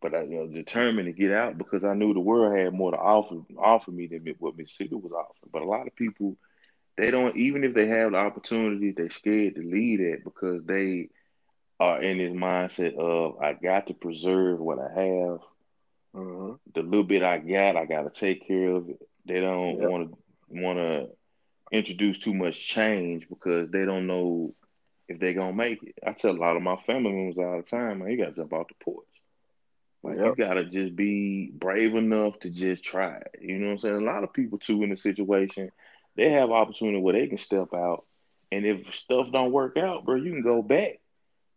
But I, you know, determined to get out because I knew the world had more to offer offer me than what Mississippi was offering. But a lot of people, they don't even if they have the opportunity, they're scared to leave it because they are in this mindset of I got to preserve what I have. Mm-hmm. The little bit I got, I got to take care of it. They don't want to want to introduce too much change because they don't know if they're gonna make it. I tell a lot of my family members all the time, man, you gotta jump off the porch. Like yep. you gotta just be brave enough to just try it. You know what I'm saying? A lot of people too in the situation, they have opportunity where they can step out, and if stuff don't work out, bro, you can go back.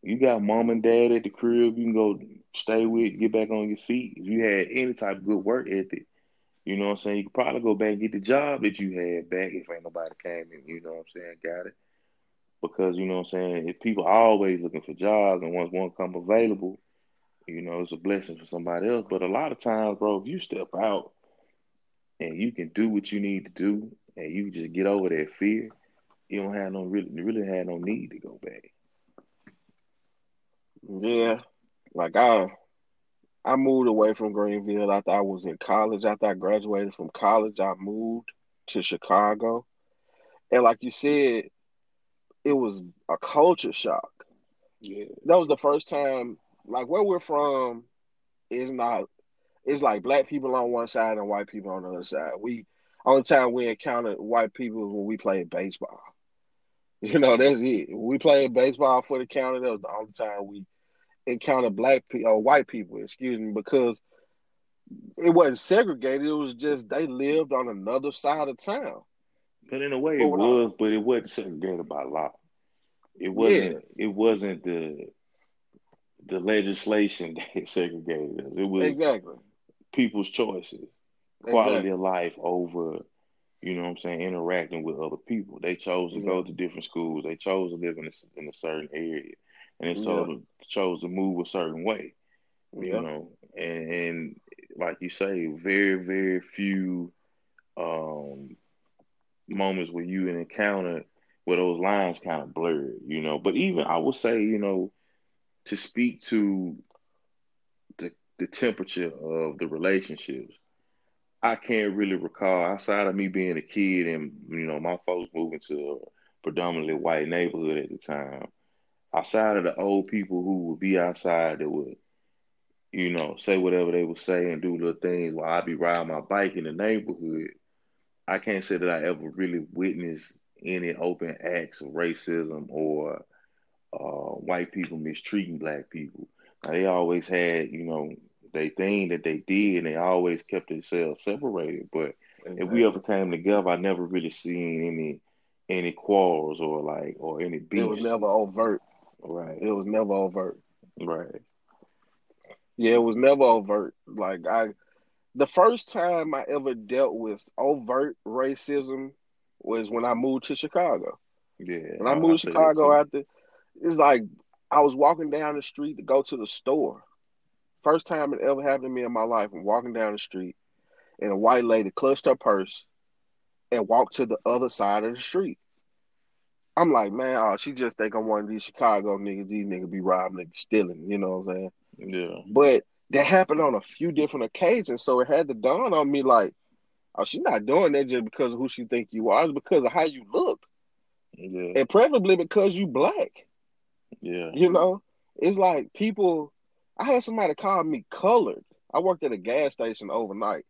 You got mom and dad at the crib. You can go stay with, get back on your feet. If you had any type of good work ethic, you know what I'm saying. You could probably go back and get the job that you had back if ain't nobody came in. You know what I'm saying? Got it because you know what I'm saying. If people are always looking for jobs and once one come available, you know it's a blessing for somebody else. But a lot of times, bro, if you step out and you can do what you need to do, and you just get over that fear, you don't have no really you really have no need to go back. Yeah, like I I moved away from Greenville after I was in college. After I graduated from college, I moved to Chicago. And like you said, it was a culture shock. Yeah. That was the first time, like where we're from, is not. It's like black people on one side and white people on the other side. We only time we encountered white people when we played baseball. You know, that's it. When we played baseball for the county, that was the only time we encountered black people or white people, excuse me, because it wasn't segregated. It was just they lived on another side of town. But in a way, it was, but it wasn't segregated by law. It wasn't. Yeah. It wasn't the the legislation that segregated us. It was exactly people's choices, quality exactly. of life over, you know what I'm saying, interacting with other people. They chose to yeah. go to different schools. They chose to live in a, in a certain area, and they yeah. chose to move a certain way. You know, and, and like you say, very very few um, moments where you encounter where those lines kind of blurred, you know. But even I would say, you know, to speak to the the temperature of the relationships, I can't really recall outside of me being a kid and you know my folks moving to a predominantly white neighborhood at the time. Outside of the old people who would be outside that would, you know, say whatever they would say and do little things while I'd be riding my bike in the neighborhood. I can't say that I ever really witnessed any open acts of racism or uh, white people mistreating black people. Now, they always had, you know, they thing that they did, and they always kept themselves separated. But exactly. if we ever came together, I never really seen any any quarrels or like or any. It was never overt. Right. It was never overt. Right. Yeah, it was never overt. Like I the first time I ever dealt with overt racism was when I moved to Chicago. Yeah. When I moved to Chicago after, it's like I was walking down the street to go to the store. First time it ever happened to me in my life. I'm walking down the street and a white lady clutched her purse and walked to the other side of the street. I'm like, man, oh, she just think I'm one of these Chicago niggas. These niggas be robbing, niggas stealing. You know what I'm saying? Yeah. But that happened on a few different occasions, so it had to dawn on me like, oh, she's not doing that just because of who she think you are. It's because of how you look, Yeah. and preferably because you black. Yeah. You know, it's like people. I had somebody call me colored. I worked at a gas station overnight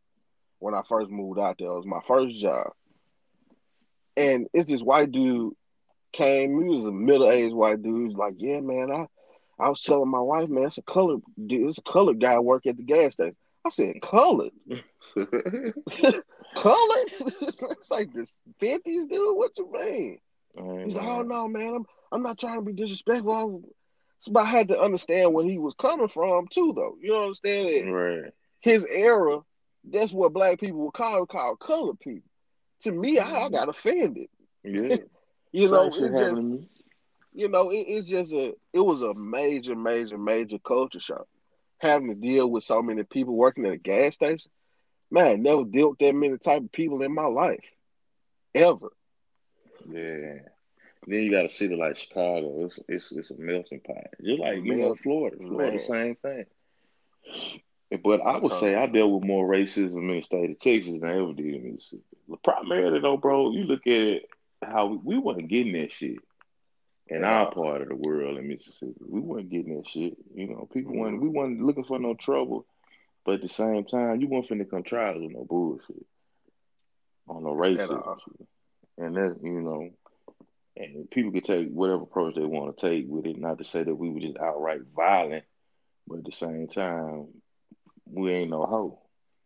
when I first moved out there. It was my first job, and it's this white dude came. He was a middle aged white dude. He's like, "Yeah, man, I." I was telling my wife, man, it's a colored, dude, it's a colored guy work at the gas station. I said, colored, colored. it's like this fifties, dude. What you mean? He's like, oh no, man, I'm I'm not trying to be disrespectful. I was, I had to understand where he was coming from too, though. You know understand? It? Right. His era, that's what black people would call call colored people. To me, I, I got offended. Yeah. You know, it's just you know, it, it's just a it was a major, major, major culture shock. Having to deal with so many people working at a gas station. Man, never dealt with that many type of people in my life. Ever. Yeah. Then you got a city like Chicago. It's it's it's a melting pot. Just like you know Florida. Florida, same thing. But I would say I dealt with more racism in the state of Texas than I ever did in Mississippi. Primarily though, bro, you look at it, how we, we wasn't getting that shit in our part of the world in Mississippi. We wasn't getting that shit. You know, people weren't we wasn't looking for no trouble. But at the same time, you weren't finna us with no bullshit. On no racism And that, you know, and people could take whatever approach they want to take with it. Not to say that we were just outright violent, but at the same time, we ain't no hoe.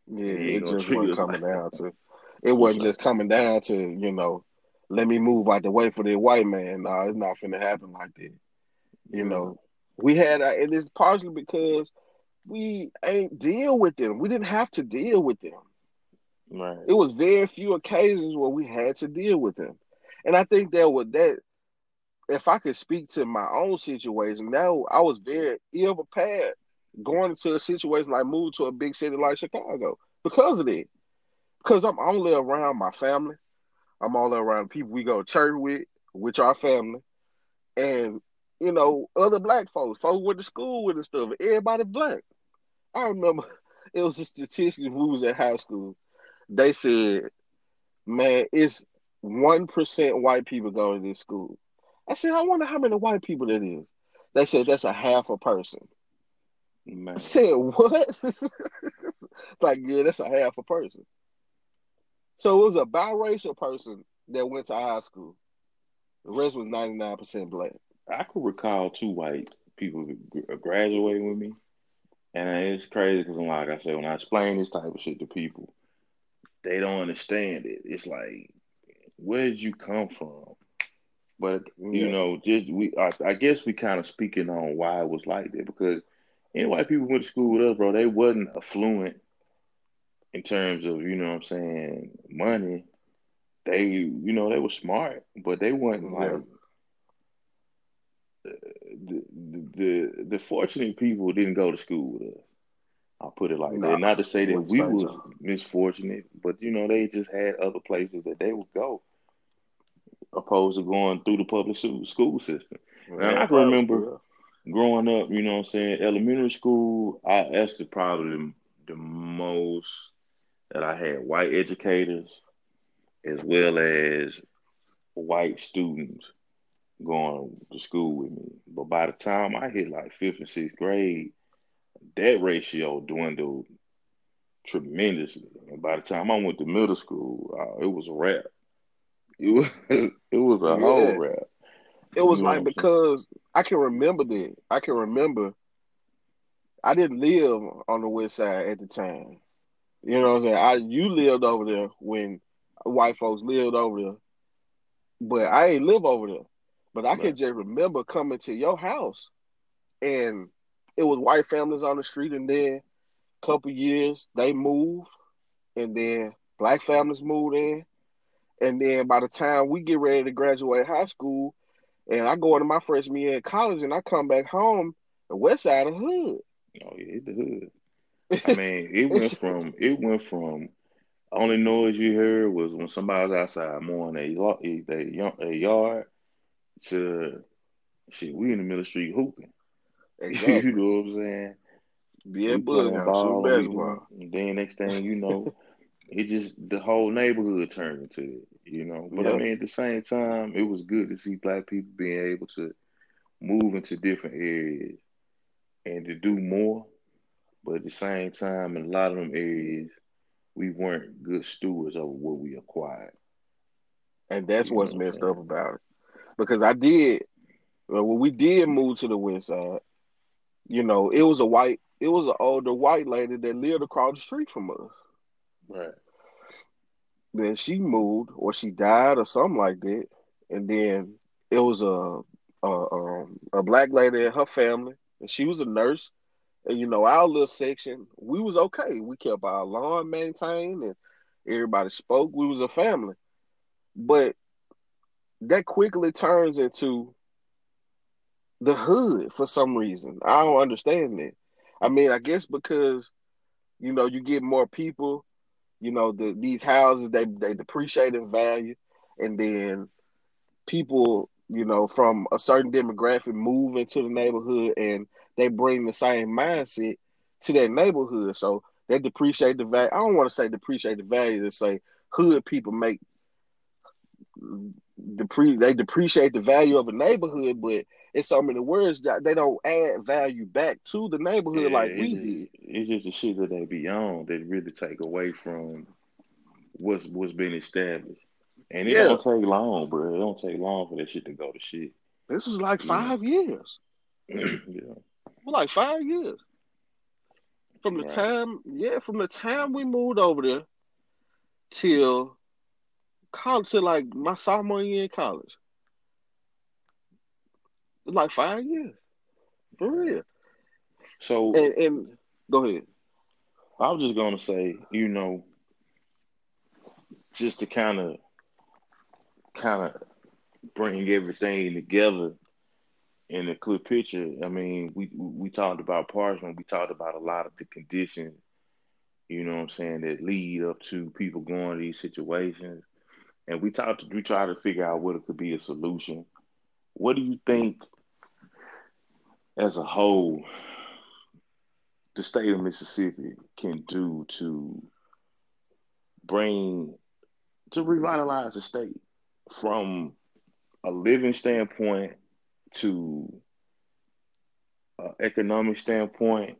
Yeah, it gonna just wasn't coming like- down to it wasn't just coming down to, you know, let me move out the way for the white man. No, it's not finna happen like that. You know, we had, uh, and it's partially because we ain't deal with them. We didn't have to deal with them. right? It was very few occasions where we had to deal with them, and I think that would that. If I could speak to my own situation, now I was very ill prepared going into a situation like moving to a big city like Chicago because of it. Because I'm only around my family, I'm only around people we go to church with, which are family, and you know other black folks, folks went to school with and stuff. Everybody black. I remember it was a statistic we was at high school. They said, "Man, it's one percent white people go to this school." I said, "I wonder how many white people that is." They said that's a half a person. Man. I said, "What?" like, yeah, that's a half a person. So it was a biracial person that went to high school. The rest was ninety nine percent black. I could recall two white people gr- graduating with me, and it's crazy because, like I said, when I explain this type of shit to people, they don't understand it. It's like, where did you come from? But you Yeah. know, just we, I, I guess we kind of speaking on why it was like that because any white people went to school with us, bro, they wasn't affluent in terms of you know what I'm saying money. They, you know, they were smart, but they weren't Yeah. like uh, the, the the fortunate people didn't go to school with us. I'll put it like that. Not to say that we was misfortunate, but you know they just had other places that they would go, opposed to going through the public school system. And I can remember- Growing up, you know what I'm saying, elementary school, I that's the probably the, the most that I had white educators as well as white students going to school with me. But by the time I hit like fifth and sixth grade, that ratio dwindled tremendously. And by the time I went to middle school, uh, it was a wrap. It was it was a Yeah. whole wrap. It was You like what I'm saying? because I can remember that. I can remember I didn't live on the west side at the time. You know what I'm saying? I you lived over there when white folks lived over there. But I ain't live over there. But I can just remember coming to your house and it was white families on the street and then a couple years they moved and then black families moved in And then by the time we get ready to graduate high school, and I go into my freshman year in college, and I come back home, the west side of the hood. Oh yeah, the hood. I mean, it went from it went from only noise you heard was when somebody was outside mowing a, a, a yard to shit. We in the middle of the street hooping. Exactly. you know what I'm saying? Be a bully ball, basketball. And then next thing you know, it just the whole neighborhood turned into it. You know, but yep. I mean, at the same time, it was good to see black people being able to move into different areas and to do more. But at the same time, in a lot of them areas, we weren't good stewards of what we acquired. And that's you what's messed up about it. Because I did, well, when we did move to the west side, you know, it was a white, it was an older white lady that lived across the street from us. Right. Then she moved, or she died, or something like that. And then it was a a, um, a black lady and her family, and she was a nurse. And you know, our little section, we was okay. We kept our lawn maintained, and everybody spoke. We was a family, but that quickly turns into the hood for some reason. I don't understand that. I mean, I guess because you know you get more people, you know, the these houses they they depreciate in value, and then people, you know, from a certain demographic move into the neighborhood and they bring the same mindset to that neighborhood. So they depreciate the value. I don't want to say depreciate the value to say hood people make depre they depreciate the value of a neighborhood, but it's so many words that they don't add value back to the neighborhood yeah, like we just, did. It's just the shit that they be on that really take away from what's what's been established. And it yeah. don't take long, bro. It don't take long for that shit to go to shit. This was like five yeah. years. yeah. like five years. From the right. time, yeah, from the time we moved over there till college, till like my sophomore year in college. Like five years. For real. So and, and go ahead. I was just gonna say, you know, just to kind of kind of bring everything together in a clear picture. I mean, we we talked about Parchman. We talked about a lot of the conditions, you know what I'm saying, that lead up to people going to these situations. And we talked. We try to figure out what it could be a solution. What do you think, as a whole, the state of Mississippi can do to bring to revitalize the state from a living standpoint to uh, economic standpoint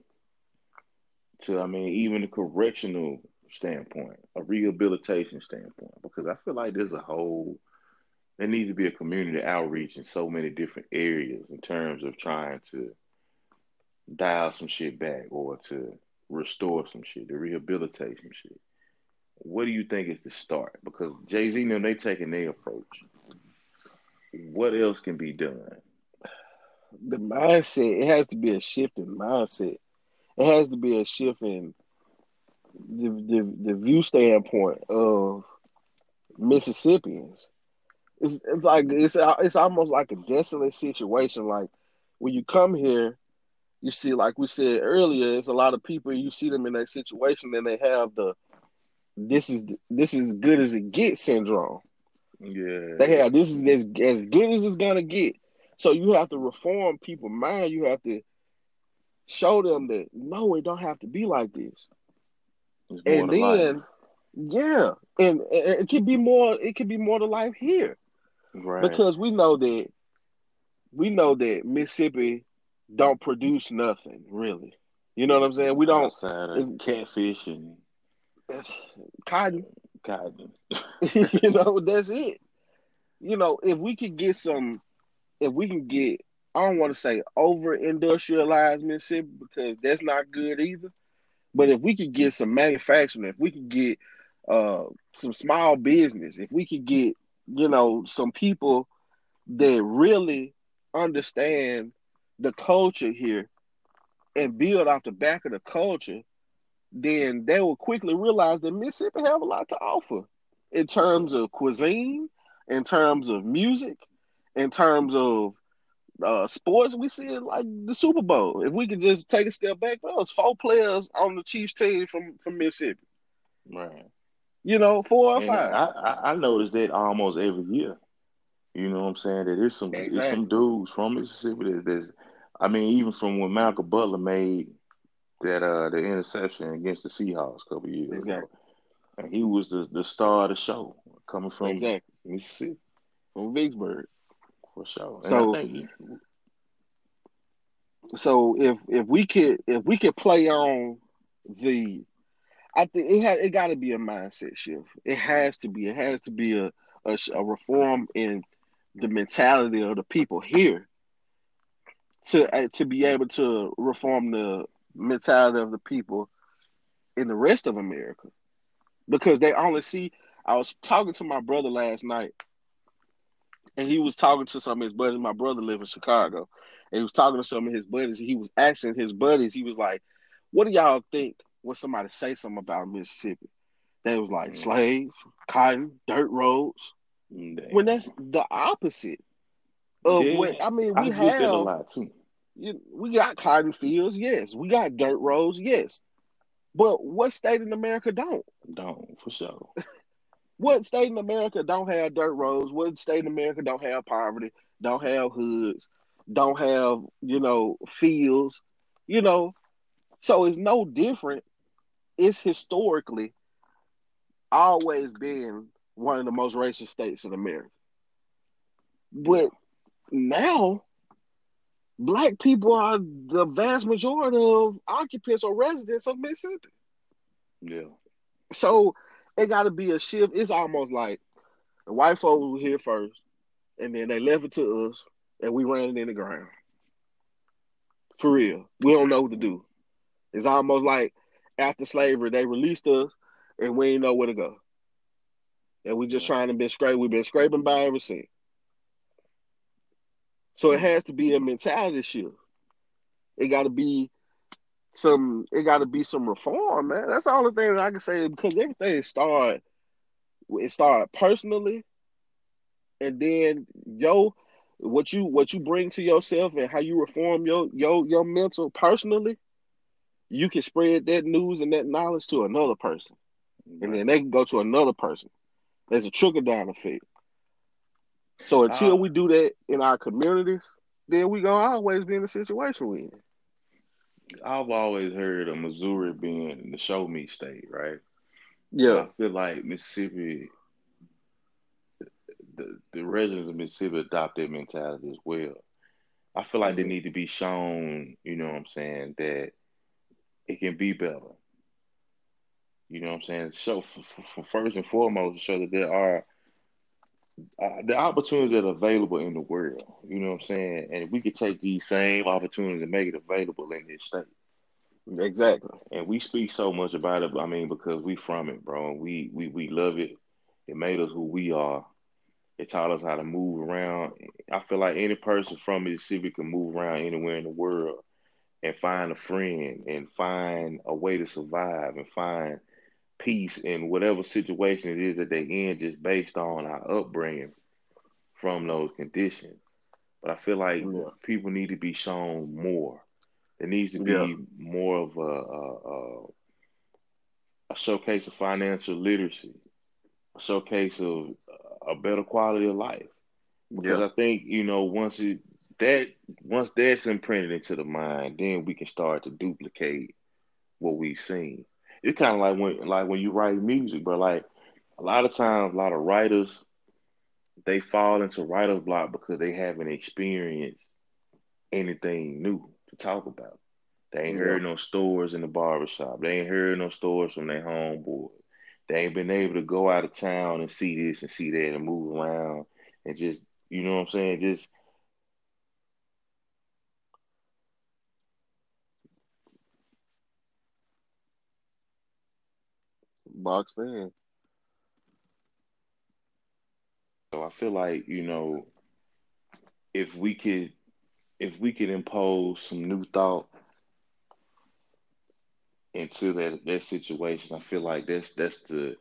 to I mean even the correctional standpoint, a rehabilitation standpoint, because I feel like there's a whole there needs to be a community outreach in so many different areas in terms of trying to dial some shit back or to restore some shit, to rehabilitate some shit. What do you think is the start? Because Jay Z, them they taking their approach. What else can be done? the mindset, it has to be a shift in mindset. It has to be a shift in the the, the view standpoint of Mississippians. It's, it's like it's it's almost like a desolate situation. Like when you come here, you see, like we said earlier, it's a lot of people. You see them in that situation, and they have the this is this is good as it gets syndrome. Yeah, they have this is as as good as it's gonna get. So you have to reform people's mind. You have to show them that no, it don't have to be like this. And then, life. yeah, and, and it could be more. It could be more to life here, right? Because we know that we know that Mississippi don't produce nothing really. You know what I'm saying? We don't Outside uh, catfish and cotton. Cotton. you know, that's it. You know, if we could get some if we can get, I don't want to say over industrialized Mississippi because that's not good either. But if we could get some manufacturing, if we could get uh, some small business, if we could get, you know, some people that really understand the culture here and build off the back of the culture, then they will quickly realize that Mississippi have a lot to offer. in terms of cuisine, in terms of music, in terms of uh, sports, we see it like the Super Bowl. If we could just take a step back, well, it's four players on the Chiefs team from from Mississippi. Right. You know, four or And five. I, I noticed that almost every year. You know what I'm saying? That there's some there's Exactly. some dudes from Mississippi that there's I mean, even from when Malcolm Butler made that uh the interception against the Seahawks a couple years ago. And he was the, the star of the show coming from Exactly. Mississippi From Vicksburg. For sure. And So- think So if if we could if we could play on the I think it had it got to be a mindset shift. It has to be. It has to be a, a a reform in the mentality of the people here to uh, to be able to reform the mentality of the people in the rest of America because they only see. I was talking to my brother last night, and he was talking to some of his buddies. My brother lives in Chicago, and he was talking to some of his buddies. He was asking his buddies. He was like, "What do y'all think when somebody say something about Mississippi?" They was like Mm. slaves, cotton, dirt roads. When that's the opposite of Yeah. what I mean. We get that a lot too. you, we got cotton fields, yes. We got dirt roads, yes. But what state in America don't? Don't for sure. What state in America don't have dirt roads? What state in America don't have poverty? Don't have hoods? Don't have you know fields? You know, so it's no different. It's historically always been one of the most racist states in America. But now, black people are the vast majority of occupants or residents of Mississippi. Yeah. So it got to be a shift. It's almost like the white folks were here first, and then they left it to us, and we ran it in the ground. For real, we don't know what to do. It's almost like after slavery, they released us, and we ain't know where to go. And we just trying to be scrape. We've been scraping by ever since. So it mm-hmm. has to be a mentality shift. It got to be some. It got to be some reform, man. That's all the thing I can say because everything started. It started personally, and then yo, what you what you bring to yourself and how you reform your your your mental personally, you can spread that news and that knowledge to another person, and then they can go to another person. There's a trickle down effect. So until Ah. we do that in our communities, then we gonna always be in the situation we in. I've always heard of Missouri being the show me state, right? Yeah, I feel like Mississippi, the, the residents of Mississippi adopt that mentality as well. I feel like they Mhm. need to be shown, you know what I'm saying, that it can be better. You know what I'm saying? Show f- f- first and foremost, show that there are uh, the opportunities that are available in the world. You know what I'm saying? And we could take these same opportunities and make it available in this state. exactly. and we speak so much about it. I mean, because we from it, bro. And we we we love it. It made us who we are. It taught us how to move around. I feel like any person from Mississippi can move around anywhere in the world and find a friend and find a way to survive and find peace in whatever situation it is that they in, just based on our upbringing from those conditions. But I feel like Yeah. people need to be shown more. There needs to be Yeah. more of a, a, a, a showcase of financial literacy, a showcase of a better quality of life. Because Yeah, I think you know once it that once that's imprinted into the mind, then we can start to duplicate what we've seen. It's kind of like when like when you write music, but like a lot of times, a lot of writers they fall into writer's block because they haven't experienced anything new to talk about. They ain't heard no stories in the barbershop. They ain't heard no stories from their homeboy. They ain't been able to go out of town and see this and see that and move around and just, you know what I'm saying? Just boxed in. so I feel like, you know, if we could if we could impose some new thought into that that situation, I feel like that's that's the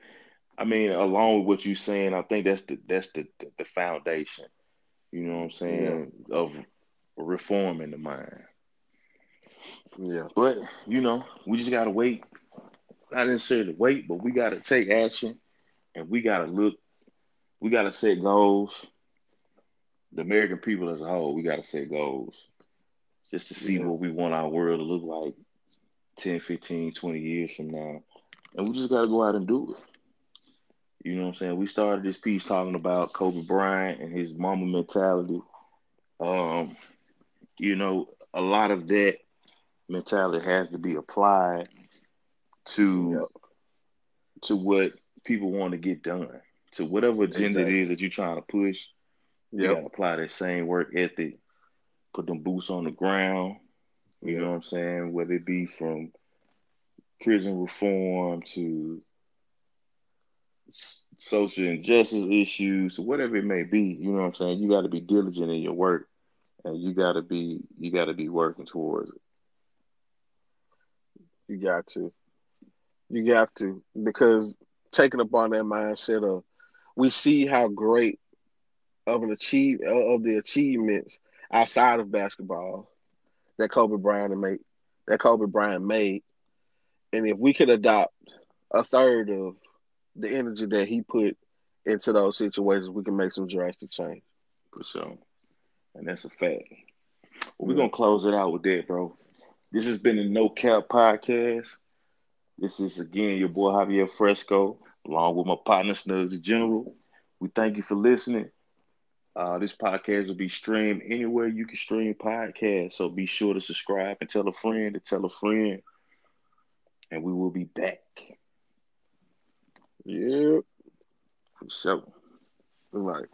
I mean, along with what you're saying, I think that's the that's the the foundation. You know what I'm saying yeah. of reforming the mind. Yeah. But you know, we just gotta wait. Not necessarily wait, but we gotta take action, and we gotta look. We gotta set goals. The American people as a whole, we gotta set goals, just to see yeah. what we want our world to look like 10, 15, 20 years from now. And we just got to go out and do it. You know what I'm saying? We started this piece talking about Kobe Bryant and his Mamba mentality. Um, you know, a lot of that mentality has to be applied to to what people want to get done. To whatever agenda exactly. it is that you're trying to push, yep. you gotta apply that same work ethic, put them boots on the ground, you yep. know what I'm saying? Whether it be from prison reform to social injustice issues, whatever it may be, you know what I'm saying? You got to be diligent in your work, and you got to be you got to be working towards it. You got to, you have to, because taking upon that mindset of we see how great of an achieve of the achievements outside of basketball that Kobe Bryant made that Kobe Bryant made, and if we could adopt a third of the energy that he put into those situations, we can make some drastic change. For sure. And that's a fact. Well, we're gonna close it out with that, bro. This has been the No Cap Podcast. This is again your boy Javier Fresco, along with my partner Snugs General. We thank you for listening. Uh, this podcast will be streamed anywhere you can stream podcasts. So be sure to subscribe and tell a friend to tell a friend. And we will be back. Yep. For sure. Right.